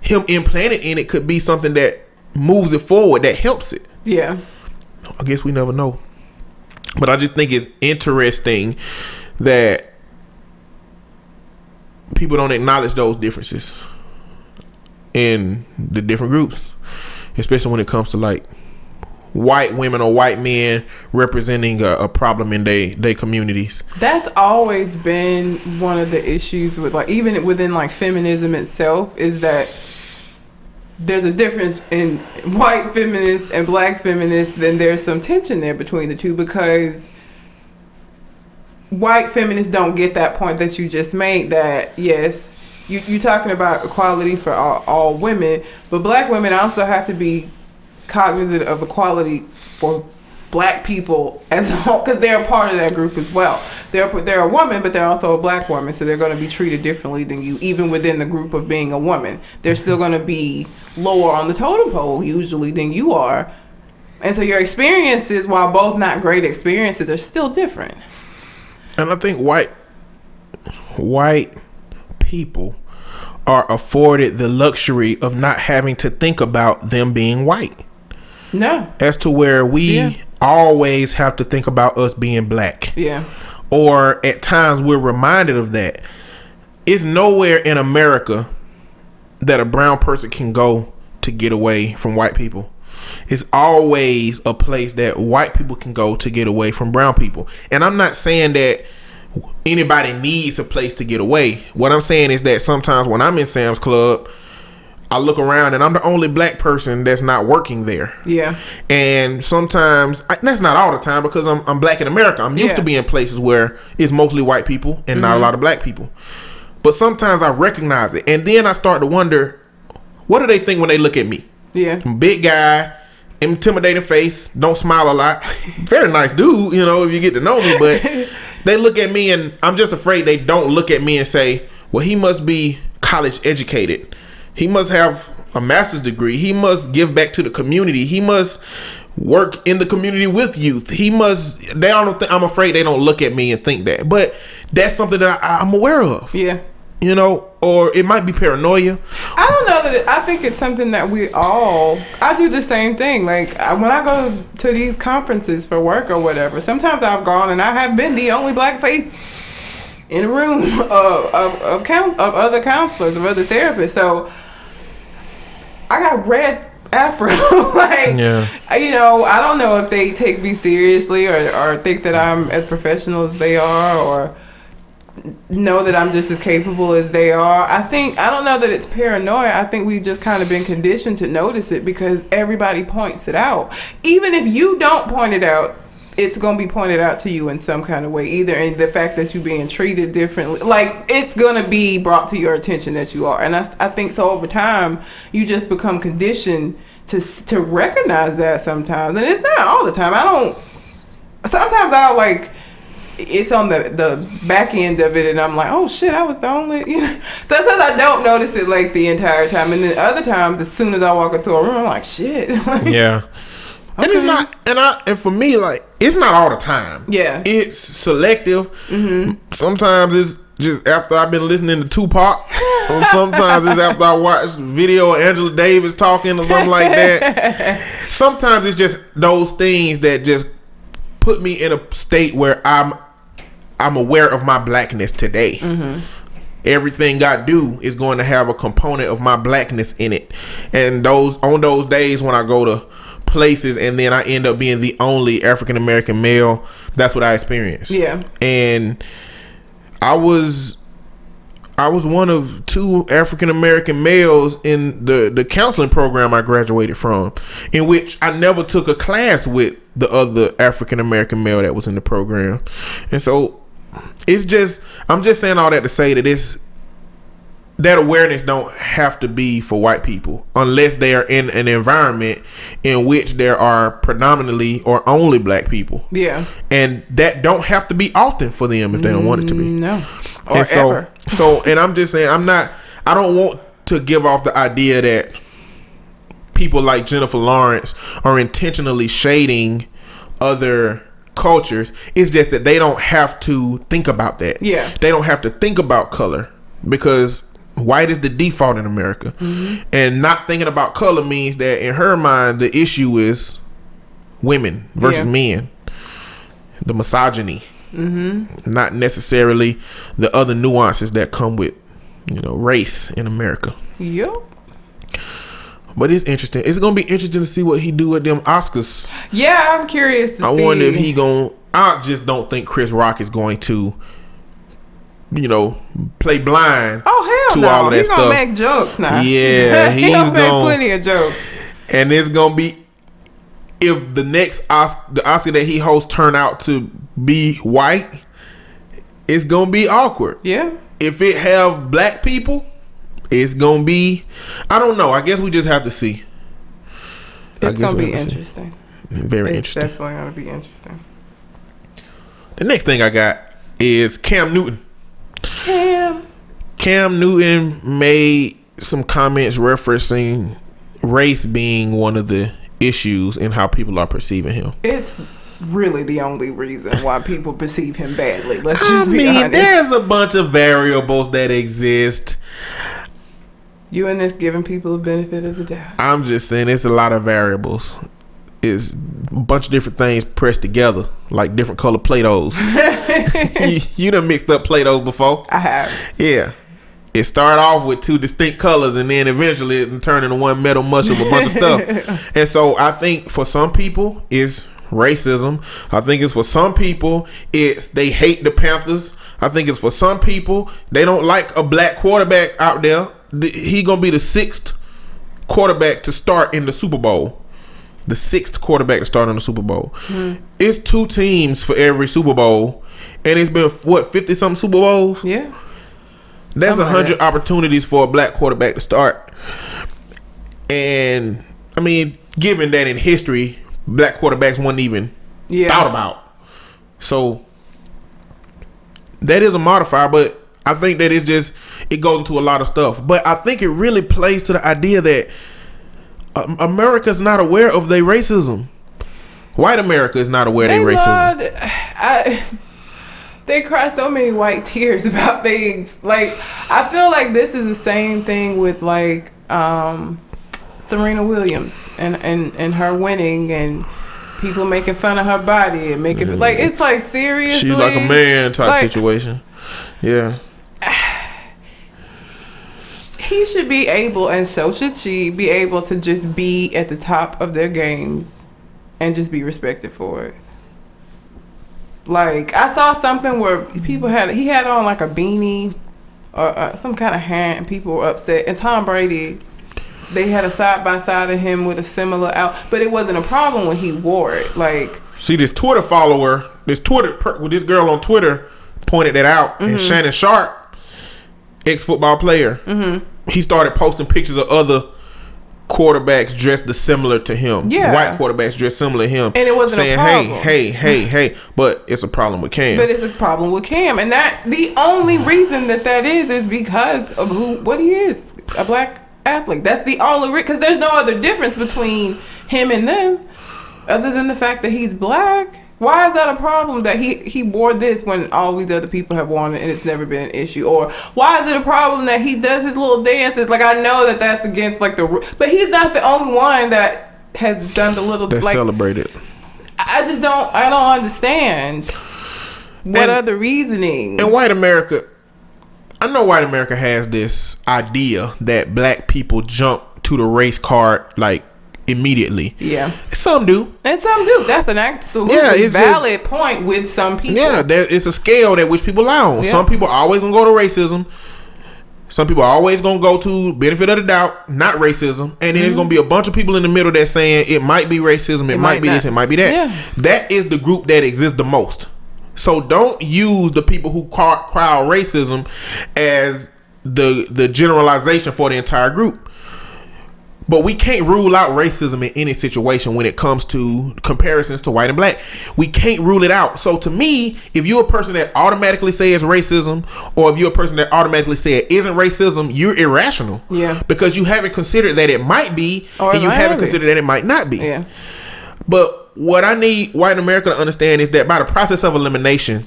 him implanted in it could be something that moves it forward, that helps it. Yeah. I guess we never know. But I just think it's interesting that people don't acknowledge those differences in the different groups, especially when it comes to like white women or white men representing a, a problem in their they communities. That's always been one of the issues with like even within like feminism itself is that there's a difference in white feminists and black feminists, then there's some tension there between the two because white feminists don't get that point that you just made that yes, you you're talking about equality for all, all women, but black women also have to be cognizant of equality for black people as a whole because they're a part of that group as well. They're they're a woman, but they're also a black woman, so they're going to be treated differently than you, even within the group of being a woman. They're still going to be lower on the totem pole usually than you are, and so your experiences, while both not great experiences, are still different. And I think white white people are afforded the luxury of not having to think about them being white. No, As to where we Yeah. always have to think about us being black. yeah, Or at times we're reminded of that. It's nowhere in America that a brown person can go to get away from white people. It's always a place that white people can go to get away from brown people. And I'm not saying that anybody needs a place to get away. What I'm saying is that sometimes when I'm in Sam's Club, I look around and I'm the only black person that's not working there. yeah, And sometimes I, that's not all the time because I'm I'm black in America. I'm used Yeah. to being places where it's mostly white people and not a mm-hmm. lot of black people. But sometimes I recognize it, and then I start to wonder, what do they think when they look at me? yeah, Big guy, intimidating face, don't smile a lot. Very nice dude, you know, if you get to know me. But they look at me, and I'm just afraid they don't look at me and say, well, he must be college educated. He must have a master's degree. He must give back to the community. He must work in the community with youth. He must. They don't. Th- I'm afraid they don't look at me and think that. But that's something that I, I'm aware of. yeah. You know, or it might be paranoia. I don't know that it, I think it's something that we all. I do the same thing. Like I, when I go to these conferences for work or whatever, sometimes I've gone and I have been the only black face in a room of of of, count, of other counselors of other therapists. So I got red afro. like Yeah. you know, I don't know if they take me seriously or or think that I'm as professional as they are or know that I'm just as capable as they are. I think I don't know that it's paranoia. I think we've just kind of been conditioned to notice it because everybody points it out. Even if you don't point it out, it's going to be pointed out to you in some kind of way either in the fact that you're being treated differently like it's going to be brought to your attention that you are. And I, I think so over time you just become conditioned to to recognize that sometimes. And it's not all the time. I don't sometimes i'll like it's on the the back end of it and i'm like oh shit i was the only you know? Sometimes i don't notice it like the entire time. And then other times as soon as i walk into a room i'm like shit. Like, Yeah. And it's not, and I, and for me, like, it's not all the time. Yeah. It's selective. Mm-hmm. Sometimes it's just after I've been listening to Tupac, or sometimes it's after I watched a video of Angela Davis talking or something like that. Sometimes it's just those things that just put me in a state where I'm, I'm aware of my blackness today. Mm-hmm. Everything I do is going to have a component of my blackness in it, and those on those days when I go to places and then I end up being the only African American male, that's what I experienced. yeah. And I was I was one of two African American males in the the counseling program I graduated from, in which I never took a class with the other African American male that was in the program, and so it's just I'm just saying all that to say that it's that awareness don't have to be for white people unless they are in an environment in which there are predominantly or only black people. Yeah. And that don't have to be often for them if they don't want it to be. Mm, no. Or and so ever. so and I'm just saying I'm not I don't want to give off the idea that people like Jennifer Lawrence are intentionally shading other cultures. It's just that they don't have to think about that. Yeah. They don't have to think about color because white is the default in America. Mm-hmm. And not thinking about color means that in her mind the issue is women versus Yeah. men. The misogyny. Mm-hmm. Not necessarily the other nuances that come with, you know, race in America. Yep. But it's interesting. It's gonna be interesting to see what he do at them Oscars. Yeah, I'm curious to I see. wonder if he gonna. I just don't think Chris Rock is going to, you know, play blind. Oh hell to no! all of that he's gonna make jokes now. Yeah, he he's gonna make plenty of jokes. and it's gonna be if the next Oscar, the Oscar that he hosts turn out to be white, it's gonna be awkward. Yeah. If it have black people, it's gonna be. I don't know. I guess we just have to see. It's gonna be interesting. Very It's interesting. definitely gonna be interesting. The next thing I got is Cam Newton. Cam. Cam Newton made some comments referencing race being one of the issues in how people are perceiving him. It's really the only reason why people perceive him badly. Let's I just be mean, honest. there's a bunch of variables that exist. You and this giving people a benefit of the doubt. I'm just saying it's a lot of variables. It's a bunch of different things pressed together, like different color Play-Dohs. you, you done mixed up Play-Dohs before. I have. Yeah. It started off with two distinct colors and then eventually it turned into one metal mush of a bunch of stuff. And so I think for some people it's racism. I think it's for some people it's they hate the Panthers. I think it's for some people they don't like a black quarterback out there. The- He going to be the sixth quarterback to start in the Super Bowl. The sixth quarterback to start in the Super Bowl. Hmm. It's two teams for every Super Bowl. And it's been what, 50 something Super Bowls? Yeah. There's a like hundred that. opportunities for a black quarterback to start, and I mean, given that in history, black quarterbacks weren't even Yeah. thought about, so that is a modifier. But I think that it's just it goes into a lot of stuff. But I think it really plays to the idea that um, America's not aware of their racism. White America is not aware of their racism. I, they cry so many white tears about things. Like I feel like this is the same thing with like um, Serena Williams and, and and her winning and people making fun of her body and making like it's like seriously. She's like a man type Like, situation. Yeah. he should be able, and so should she, be able to just be at the top of their games and just be respected for it. Like I saw something where people had he had on like a beanie or uh, some kind of hat, and people were upset. And Tom Brady, they had a side by side of him with a similar out, but it wasn't a problem when he wore it. Like See this Twitter follower, this Twitter per, this girl on Twitter pointed that out, Mm-hmm. and Shannon Sharpe, ex football player, Mm-hmm. he started posting pictures of other quarterbacks dressed similar to him. Yeah. white quarterbacks dressed similar to him, And it wasn't a saying. "Hey, hey, hey, hey," but it's a problem with Cam. But it's a problem with Cam, and that the only reason that that is is because of who what he is, a black athlete. That's the only because there's no other difference between him and them, other than the fact that he's black. Why is that a problem that he he wore this when all these other people have worn it and it's never been an issue? Or why is it a problem that he does his little dances? Like I know that that's against like the, but he's not the only one that has done the little That's like celebrated. I just don't I don't understand what And- other reasoning. And white America, I know white America has this idea that black people jump to the race card like immediately. yeah, Some do. and some do. That's an absolutely Yeah, it's just- valid point with some people. Yeah, there, it's a scale that which people lie on. Yeah. Some people always gonna go to racism. Some people are always gonna go to benefit of the doubt, not racism, and then there's gonna be a bunch of people in the middle that's saying it might be racism, it, might, might be this, it might be that. Yeah. That is the group that exists the most. So don't use the people who crowd racism as the the generalization for the entire group. But we can't rule out racism in any situation when it comes to comparisons to white and black. We can't rule it out. So to me, if you're a person that automatically says racism, or if you're a person that automatically say it isn't racism, you're irrational. Yeah. Because you haven't considered that it might be, Or and you haven't be. considered that it might not be. Yeah. But what I need white America to understand is that by the process of elimination,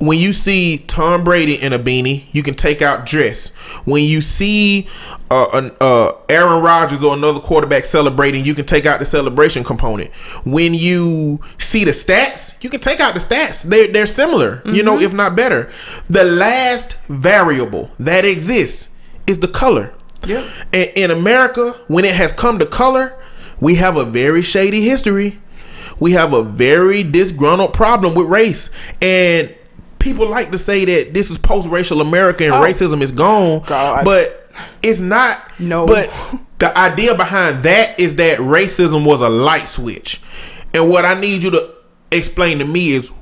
when you see Tom Brady in a beanie, you can take out dress. When you see uh, an, uh, Aaron Rodgers or another quarterback celebrating, you can take out the celebration component. When you see the stats, you can take out the stats. They they're similar, you know, if not better. The last variable that exists is the color. Yep. And in America, when it has come to color, we have a very shady history. We have a very disgruntled problem with race. And people like to say that this is post racial America and Oh. racism is gone. God. But it's not. No. But the idea behind that is that racism was a light switch. And what I need you to explain to me is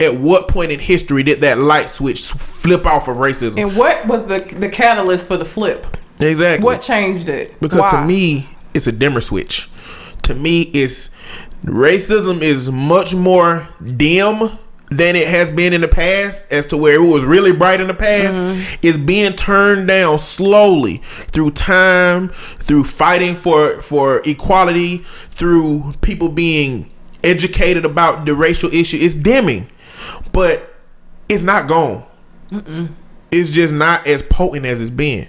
at what point in history did that light switch flip off of racism? And what was the the catalyst for the flip? exactly. What changed it? Because to me, it's a dimmer switch. To me, it's racism is much more dim than it has been in the past, as to where it was really bright in the past. Mm-hmm. is being turned down slowly through time, through fighting for for equality, through people being educated about the racial issue. It's dimming, but it's not gone. It's just not as potent as it's been.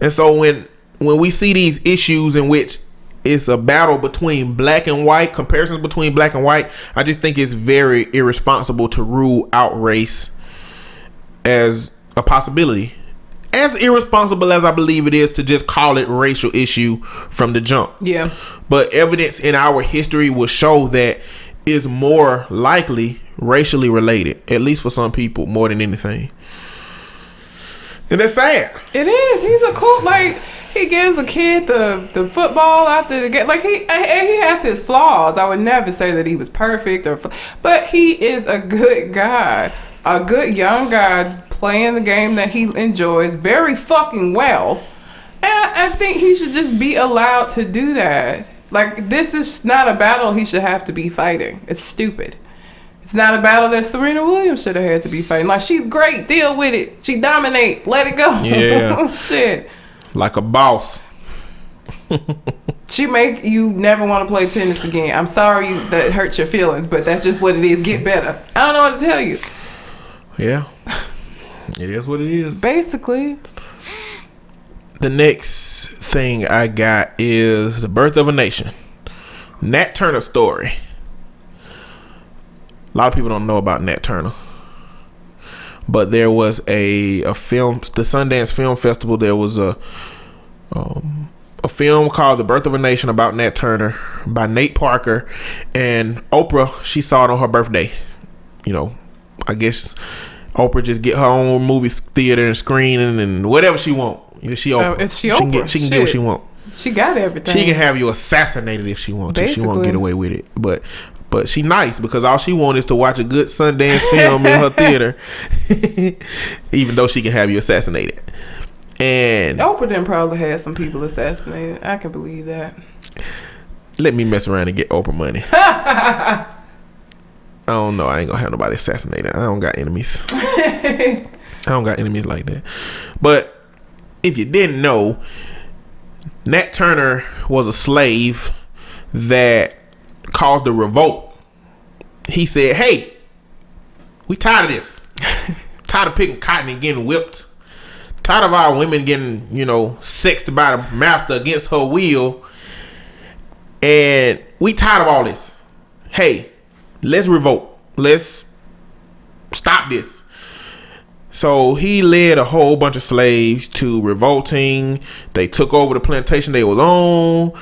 And so when when we see these issues in which it's a battle between black and white, comparisons between black and white, I just think it's very irresponsible to rule out race as a possibility. As irresponsible as I believe it is to just call it racial issue from the jump. Yeah. But evidence in our history will show that is more likely racially related, at least for some people, more than anything. And that's sad. It is. He's a cool like he gives a kid the the football after the game. Like he and he has his flaws. I would never say that he was perfect or, but he is a good guy, a good young guy playing the game that he enjoys very fucking well. And I, think he should just be allowed to do that. Like this is not a battle he should have to be fighting. It's stupid. It's not a battle that Serena Williams should have had to be fighting. Like she's great, deal with it. She dominates. Let it go. Yeah. Shit. Like a boss. She make you never want to play tennis again. I'm sorry you, that hurts your feelings, but that's just what it is. Get better. I don't know what to tell you. Yeah. It is what it is. Basically, The next thing I got is The Birth of a Nation. Nat Turner story. A lot of people don't know about Nat Turner. But there was a a film, the Sundance Film Festival. There was a um, a film called The Birth of a Nation about Nat Turner by Nate Parker and Oprah. She saw it on her birthday. You know, I guess Oprah just get her own movie theater and screening and whatever she want. She Oprah. Oh, it's she can Oprah. get she can get what she want. she got everything. She can have you assassinated if she wants to. She won't get away with it. But but she nice because all she wants is to watch a good Sundance film in her theater, even though she can have you assassinated. And Oprah then probably had some people assassinated. I can believe that. let me mess around and get Oprah money. I don't know. I ain't gonna have nobody assassinated. I don't got enemies. I don't got enemies like that. But if you didn't know, Nat Turner was a slave that caused a revolt. He said, "Hey, we tired of this. tired of picking cotton and getting whipped. Tired of our women getting, you know, sexed by the master against her will. And we tired of all this. Hey, let's revolt. Let's stop this." So he led a whole bunch of slaves to revolting. They took over the plantation they was on.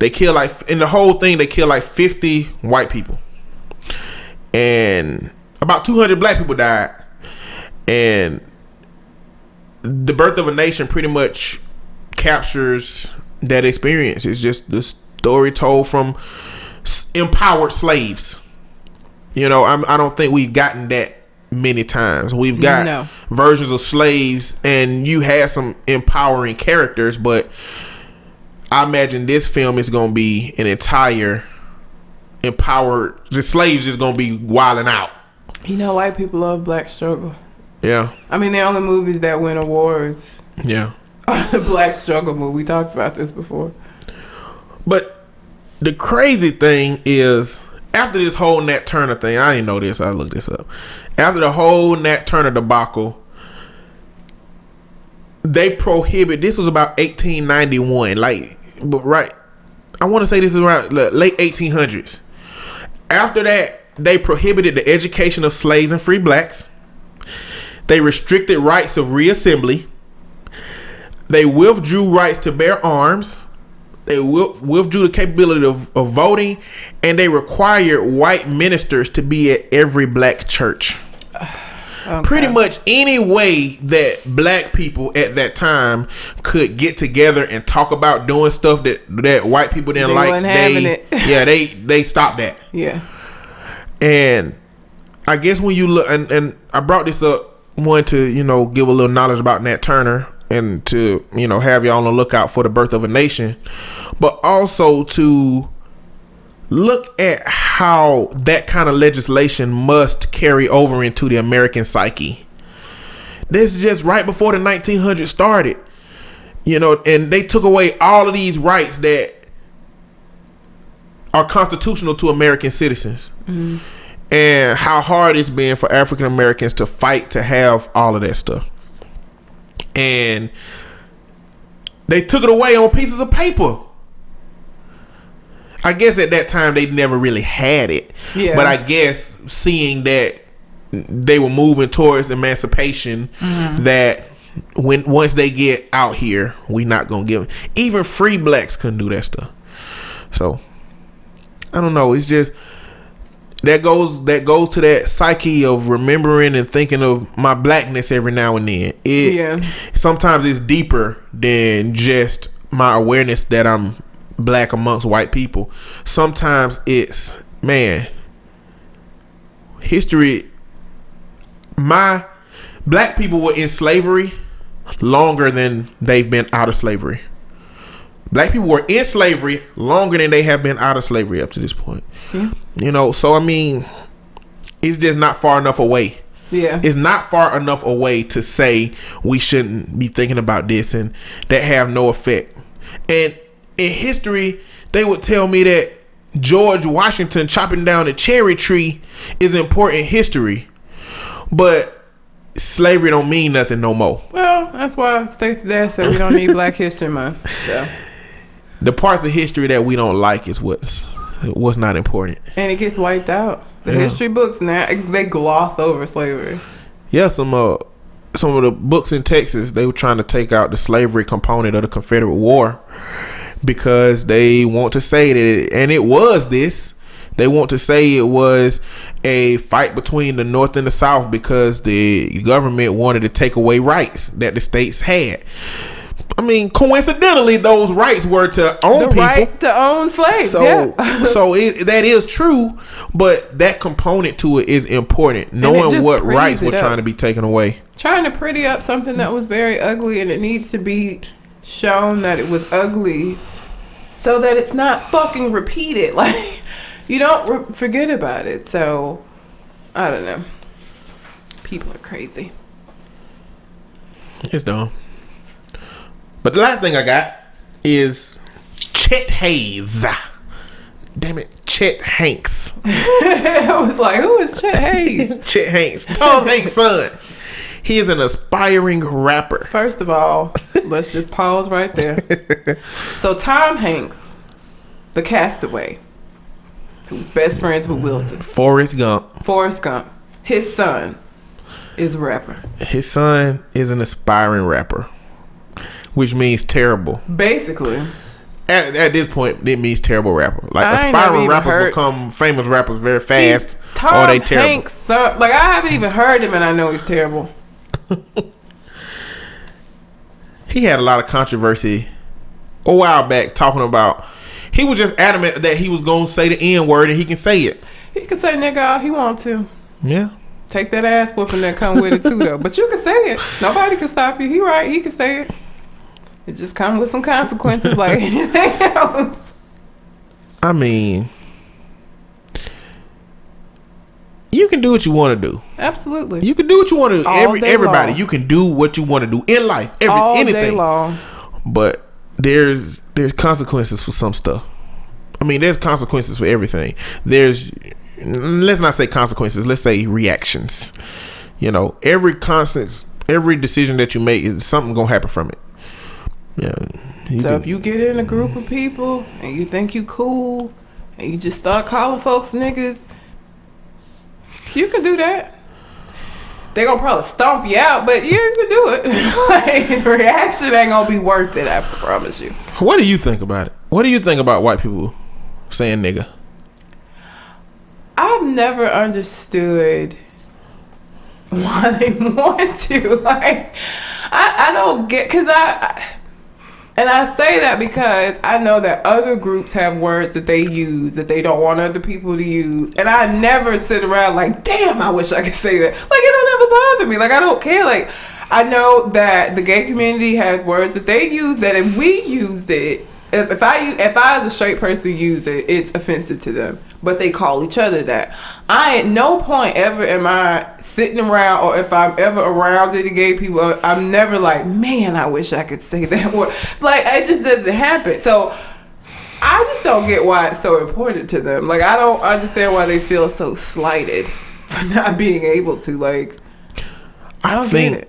They killed like in the whole thing they killed like 50 white people. And about 200 black people died. And the birth of a nation pretty much captures that experience. It's just the story told from empowered slaves. You know, I'm, I don't think we've gotten that many times. We've got No. versions of slaves, and you had some empowering characters, but I imagine this film is going to be an entire empowered. The slaves is going to be wilding out. You know, white people love black struggle. Yeah, I mean, the only movies that win awards yeah. are the black struggle movie. We talked about this before. But the crazy thing is, after this whole Nat Turner thing, I didn't know this. I looked this up. After the whole Nat Turner debacle, they prohibit. This was about 1891. Like, but right, I want to say this is around the late 1800s. After that, they prohibited the education of slaves and free blacks. They restricted rights of reassembly. They withdrew rights to bear arms. They withdrew the capability of, of voting, and they required white ministers to be at every black church. Okay. Pretty much any way that black people at that time could get together and talk about doing stuff that that white people didn't They like, they yeah they they stopped that. Yeah. And I guess when you look, and, and I brought this up, one to you know give a little knowledge about Nat Turner, and to you know have y'all on the lookout for the birth of a nation, but also to look at how that kind of legislation must carry over into the American psyche. This is just right before the 1900s started, you know, and they took away all of these rights that are constitutional to American citizens mm-hmm. and how hard it's been for African Americans to fight to have all of that stuff. And they took it away on pieces of paper. I guess at that time they never really had it. Yeah. But I guess seeing that they were moving towards emancipation mm-hmm. that when once they get out here, we not gonna give even free blacks couldn't do that stuff. So I don't know. It's just that goes that goes to that psyche of remembering and thinking of my blackness every now and then. It Yeah. sometimes it's deeper than just my awareness that I'm black amongst white people. Sometimes it's man history my black people were in slavery longer than they've been out of slavery. Black people were in slavery longer than they have been out of slavery up to this point. Yeah. You know, so I mean, it's just not far enough away. Yeah. It's not far enough away to say we shouldn't be thinking about this and that have no effect. And in history, they would tell me that George Washington chopping down a cherry tree is important history. But slavery don't mean nothing no more. well, that's why Stacey Dash said we don't need Black History Month. So. The parts of history that we don't like is what's what's not important. And it gets wiped out. The Yeah. history books now they gloss over slavery. Yeah, some uh some of the books in Texas they were trying to take out the slavery component of the Confederate War because they want to say that it, and it was this they want to say it was a fight between the North and the South because the government wanted to take away rights that the states had. I mean, coincidentally, those rights were to own The people. right to own slaves. So, yeah. so it, that is true, but that component to it is important. Knowing what rights were up. trying to be taken away. Trying to pretty up something that was very ugly, and it needs to be shown that it was ugly, so that it's not fucking repeated. Like you don't re- forget about it. So I don't know. People are crazy. It's dumb. But the last thing I got is Chet Hayes. Damn it, Chet Hanks. I was like, who is Chet Hayes? Chet Hanks, Tom Hanks' son. He is an aspiring rapper. First of all, let's just pause right there. So Tom Hanks, the castaway, who's best friends with Wilson, Forrest Gump. Forrest Gump, his son is a rapper. His son is an aspiring rapper, which means terrible. Basically, At, at this point, it means terrible rapper. Like I aspiring rappers heard- become famous rappers very fast, he's Tom or they terrible. Hanks' son. Like I haven't even heard him, and I know he's terrible. he had a lot of controversy a while back talking about. He was just adamant that he was gonna say the N word and he can say it. He can say nigga all he want to. Yeah. Take that ass whooping that come with it too though. But you can say it. Nobody can stop you. He right, he can say it. It just come with some consequences like anything else. I mean, you can do what you want to do. Absolutely. You can do what you want to do. All Every everybody, long. you can do what you want to do in life. Every all day anything. long. But there's there's consequences for some stuff. I mean, there's consequences for everything. There's let's not say consequences. Let's say reactions. You know, every constant, every decision that you make is something gonna happen from it. Yeah. So can- if you get in a group of people and you think you cool and you just start calling folks niggas, you can do that. They're gonna probably stomp you out, but you can do it. like the reaction ain't gonna be worth it. I promise you. what do you think about it? What do you think about white people saying nigga? I've never understood why they want to. Like, I, I don't get because I, I and I say that because I know that other groups have words that they use that they don't want other people to use, and I never sit around like, damn, I wish I could say that. Like, it don't ever bother me. Like, I don't care. Like, I know that the gay community has words that they use that if we use it, if, I if I as a straight person use it, it's offensive to them. But they call each other that. I at no point ever am I sitting around, or if I'm ever around any gay people, I'm never like, man, I wish I could say that word. Like it just doesn't happen. So I just don't get why it's so important to them. Like I don't understand why they feel so slighted for not being able to. Like I I think.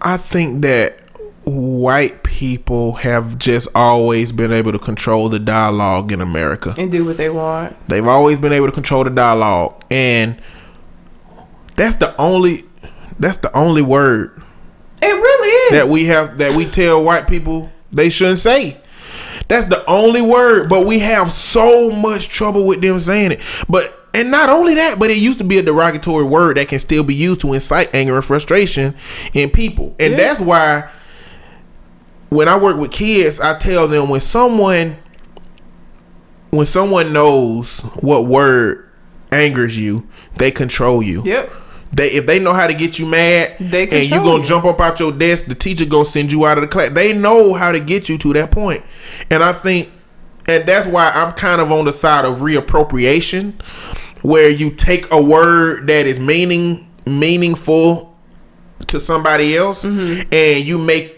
I think that white people have just always been able to control the dialogue in America. And do what they want. They've always been able to control the dialogue, and that's the only that's the only word It really is. that we have that we tell white people they shouldn't say. That's the only word, but we have so much trouble with them saying it. But and not only that, but it used to be a derogatory word that can still be used to incite anger and frustration in people. And Yeah. that's why when I work with kids, I tell them when someone when someone knows what word angers you, they control you. yep. They if they know how to get you mad They and you gonna you. jump up out your desk, the teacher gonna send you out of the class. They know how to get you to that point. And I think and that's why I'm kind of on the side of reappropriation, where you take a word that is meaning meaningful to somebody else Mm-hmm. and you make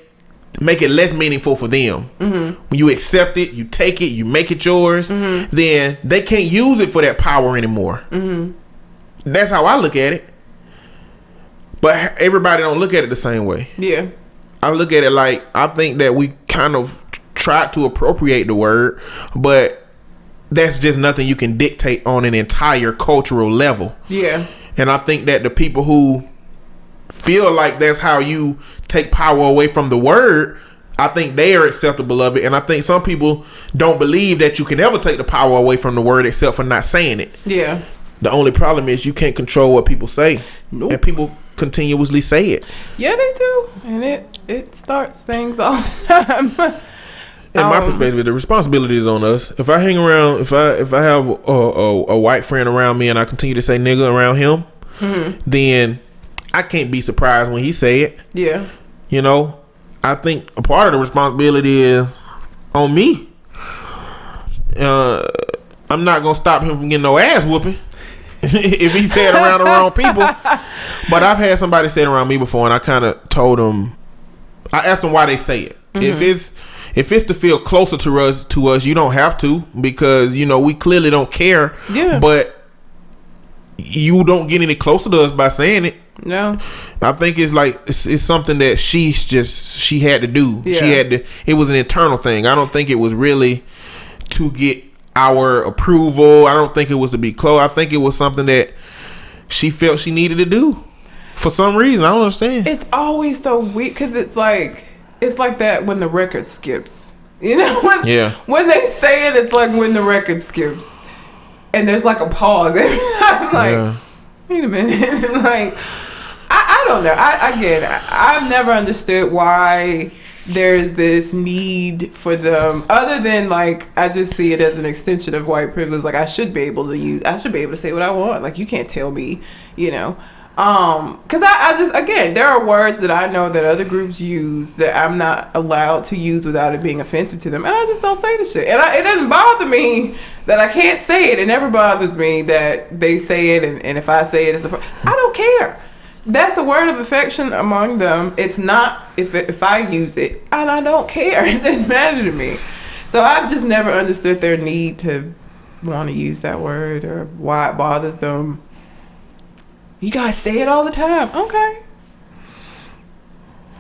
make it less meaningful for them. Mm-hmm. When you accept it, you take it, you make it yours, then they can't use it for that power anymore. Mm-hmm. That's how I look at it. But everybody don't look at it the same way. Yeah. I look at it like I think that we kind of tried to appropriate the word, but that's just nothing you can dictate on an entire cultural level. Yeah. And I think that the people who feel like that's how you take power away from the word, I think they are acceptable of it. And I think some people don't believe that you can ever take the power away from the word except for not saying it. Yeah. The only problem is you can't control what people say. Nope. And people continuously say it. Yeah, they do. And it it starts things all the time. In my Um, perspective, the responsibility is on us. If I hang around, if I if I have a, a, a white friend around me and I continue to say nigga around him, Mm-hmm. then I can't be surprised when he say it. yeah. You know, I think a part of the responsibility is on me. Uh, I'm not gonna stop him from getting no ass whooping if he said around the wrong people. But I've had somebody say it around me before, and I kind of told them. I asked them why they say it. If it's if it's to feel closer to us to us, you don't have to because you know we clearly don't care. Yeah. But you don't get any closer to us by saying it. No. I think it's like it's, it's something that she's just she had to do. She had to. It was an internal thing. I don't think it was really to get our approval. I don't think it was to be close. I think it was something that she felt she needed to do for some reason. I don't understand. It's always so weird because it's like it's like that when the record skips. You know when Yeah. when they say it, it's like when the record skips, and there's like a pause every time. Like, Yeah. wait a minute, like I, I don't know. I again, I, I've never understood why there's this need for them other than like I just see it as an extension of white privilege like I should be able to use I should be able to say what I want like you can't tell me you know um because I, I just again there are words that I know that other groups use that I'm not allowed to use without it being offensive to them and I just don't say the shit and I, it doesn't bother me that I can't say it it never bothers me that they say it and, and if I say it it's a I don't care that's a word of affection among them. It's not if if I use it, and I don't care. It doesn't matter to me. So I've just never understood their need to want to use that word or why it bothers them. You guys say it all the time. Okay.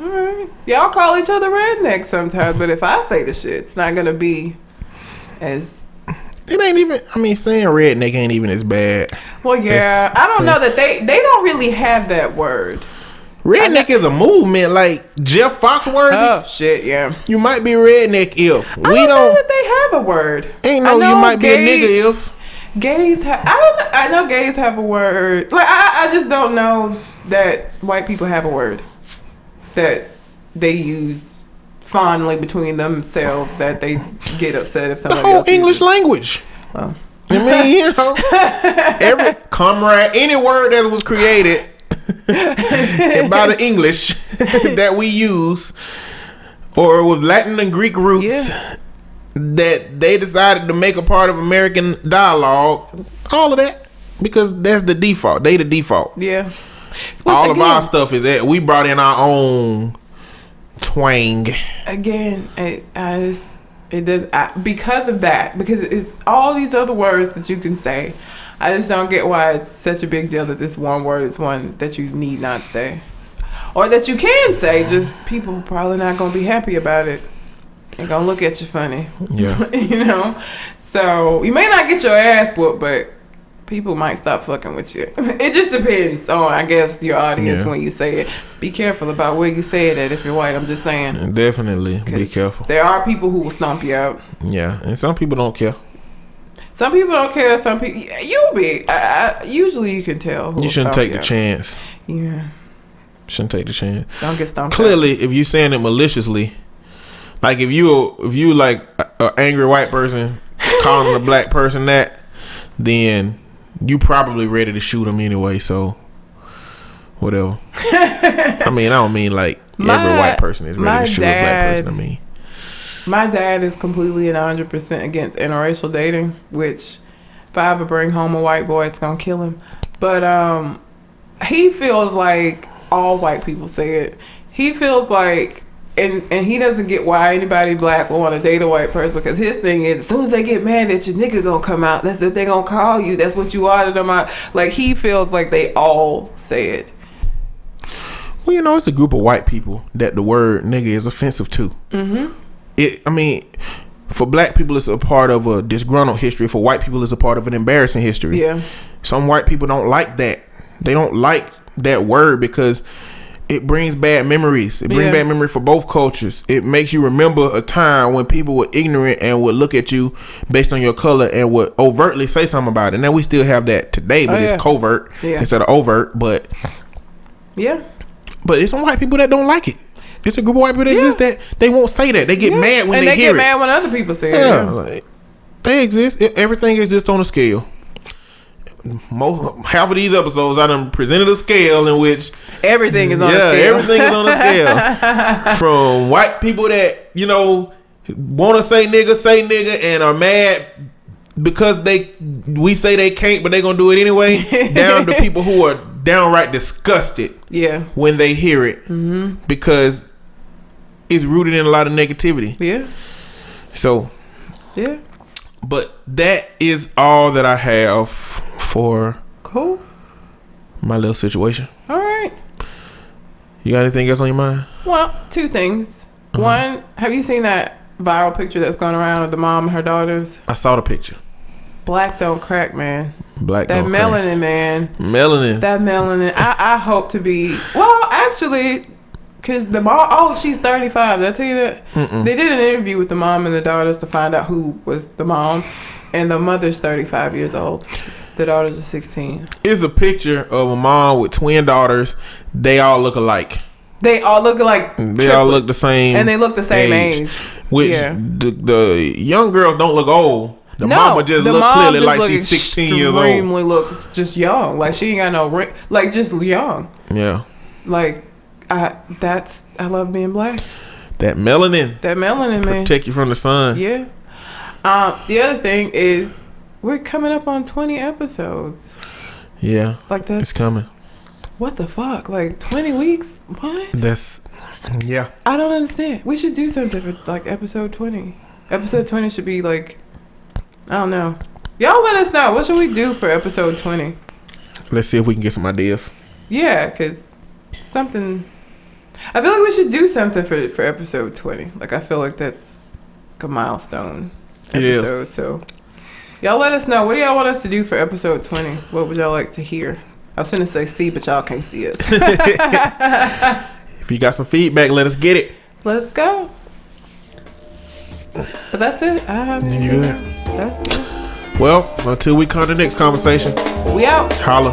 All right. Y'all call each other rednecks sometimes, but if I say the shit, it's not gonna be as It ain't even. I mean, saying redneck ain't even as bad. well. Yeah, I don't know that they they don't really have that word. Redneck is a movement like Jeff Foxworthy. Oh shit, yeah. you might be redneck if I we don't don't. that they have a word. Ain't I no, you might be a nigga if. Gays have. I don't. know- I know gays have a word. Like I, I just don't know that white people have a word that they use fondly between themselves that they get upset if The whole else English language. Oh. I mean, you know, every comrade, any word that was created by the English that we use, or with Latin and Greek roots Yeah. That they decided to make a part of American dialogue, all of that, because that's the default. They the default. Yeah. Which, all of our stuff is that we brought in our own twang. again, it, I just, it does I, because of that. Because it's all these other words that you can say. I just don't get why it's such a big deal that this one word is one that you need not say, or that you can say. Just people probably not gonna be happy about it. They're gonna look at you funny, Yeah. you know. So you may not get your ass whooped, but people might stop fucking with you. It just depends on, I guess, your audience Yeah. when you say it. Be careful about where you say it at if you're white. I'm just saying. Definitely be careful. There are people who will stomp you out. Yeah, and some people don't care. Some people don't care. Some people you'll be. I, I, usually you can tell. Who You shouldn't take the chance. Yeah, Shouldn't take the chance. don't get stomped. out. Clearly, if you're saying it maliciously, like if you if you like a, a angry white person calling a black person that, then you probably ready to shoot him anyway. So whatever. I mean, I don't mean like My- every white person is ready to shoot a black person. I mean, My dad is completely and 100% against interracial dating, which if I ever bring home a white boy, it's going to kill him. But um, he feels like all white people say it. He feels like, and, and he doesn't get why anybody black will want to date a white person because his thing is as soon as they get mad at you, nigga gonna come out. That's what they gonna call you. That's what you are to them out. Like he feels like they all say it. well, you know, it's a group of white people that the word nigga is offensive to. Mm-hmm. It. I mean. For black people, it's a part of a disgruntled history. For white people, it's a part of an embarrassing history. Yeah. Some white people don't like that. They don't like that word because it brings bad memories. It brings Yeah. bad memory for both cultures. It makes you remember a time when people were ignorant and would look at you based on your color and would overtly say something about it. And now we still have that today, but Oh, yeah. it's covert Yeah. instead of overt. But Yeah. but it's some white people that don't like it. It's a group of white people that exist that they won't say that. They get mad when and they, they, hear get it. mad when other people say it. Yeah, like, they exist. Everything exists on a scale. Most half of these episodes, I done presented a scale in which Everything is on yeah, a scale. everything is on a scale. From white people that you know want to say nigga, say nigga, and are mad because they we say they can't, but they gonna do it anyway. down to people who are downright disgusted Yeah. when they hear it Mm-hmm. because it's rooted in a lot of negativity. Yeah. So Yeah. But that is all that I have for Cool. my little situation. All right. You got anything else on your mind? Well, two things. Uh-huh. One, have you seen that viral picture that's going around of the mom and her daughters? I saw the picture. Black don't crack, man. Black That don't crack. melanin, man. Melanin. That melanin. I, I hope to be. Well, actually, because the mom. Oh, she's 35. Did I tell you that? Mm-mm. They did an interview with the mom and the daughters to find out who was the mom. And the mother's 35 years old. The daughters are 16. It's a picture of a mom with twin daughters. They all look alike. They all look like They all look the same, and they look the same age. Which Yeah. the, the young girls don't look old. The no, mama just the look mom clearly just like look she's 16 years old. Extremely looks just young. Like she ain't got no ring. Like just young. Yeah, Like I that's I love being black. that melanin That melanin man. protect you from the sun. Yeah. Um. The other thing is we're coming up on 20 episodes. Yeah, Like that. it's coming. what the fuck? Like 20 weeks? What? That's yeah. I don't understand. We should do something for like episode 20. Episode 20 should be like, I don't know. Y'all let us know. What should we do for episode 20? Let's see if we can get some ideas. Yeah, because something. I feel like we should do something for, for episode 20. Like, I feel like that's like a milestone It is. episode. So, y'all let us know. What do y'all want us to do for episode 20? What would y'all like to hear? I was going to say see, but y'all can't see it. If you got some feedback, let us get it. Let's go. But that's it. I have You good? That's it. Well, until we come to the next conversation, We out. holla.